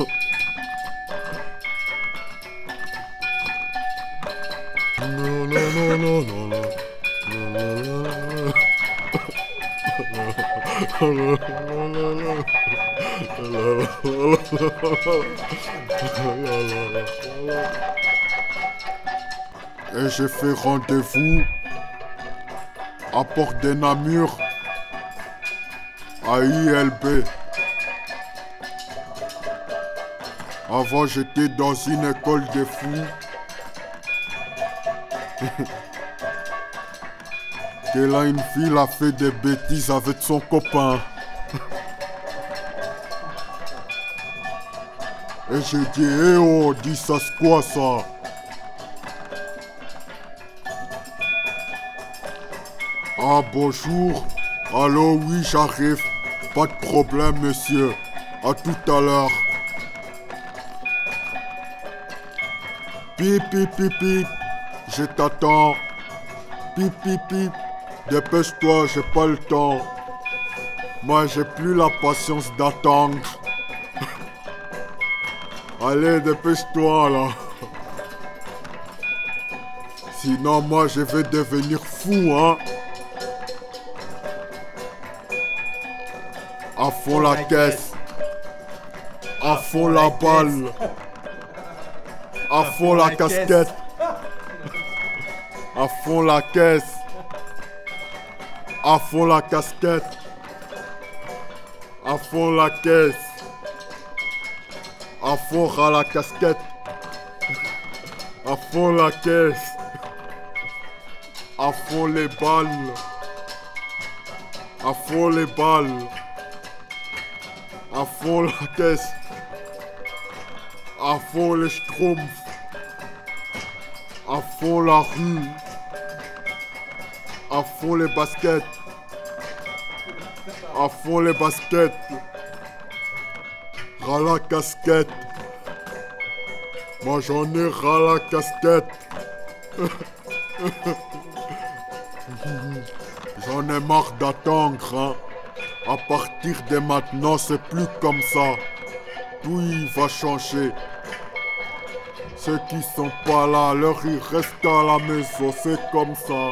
Et j'ai fait rendez-vous à Port des Namur, à ILB. Avant, j'étais dans une école de fous. que là, une fille a fait des bêtises avec son copain. Et j'ai dit, eh oh, dis ça c'est quoi ça? Ah bonjour. Allô, oui, j'arrive. Pas de problème, monsieur. À tout à l'heure. Pip, pip, pip. Je t'attends. Pip, pip, pip. Dépêche-toi, j'ai pas le temps. Moi, j'ai plus la patience d'attendre. Allez, dépêche-toi là. Sinon, moi, je vais devenir fou, hein. À fond la caisse. À fond la balle. À fond la casquette. À fond la caisse. À fond la casquette. À fond la caisse. À fond à la casquette. À fond la caisse. À fond les balles. À fond les balles. À fond la caisse. À fond les schtroumpfs. À fond la rue. À fond les baskets. À fond les baskets. Ras la casquette. Moi j'en ai ras la casquette. J'en ai marre d'attendre. Hein. À partir de maintenant, c'est plus comme ça. Tout va changer. Ceux qui sont pas là, leur ils restent à la maison, c'est comme ça.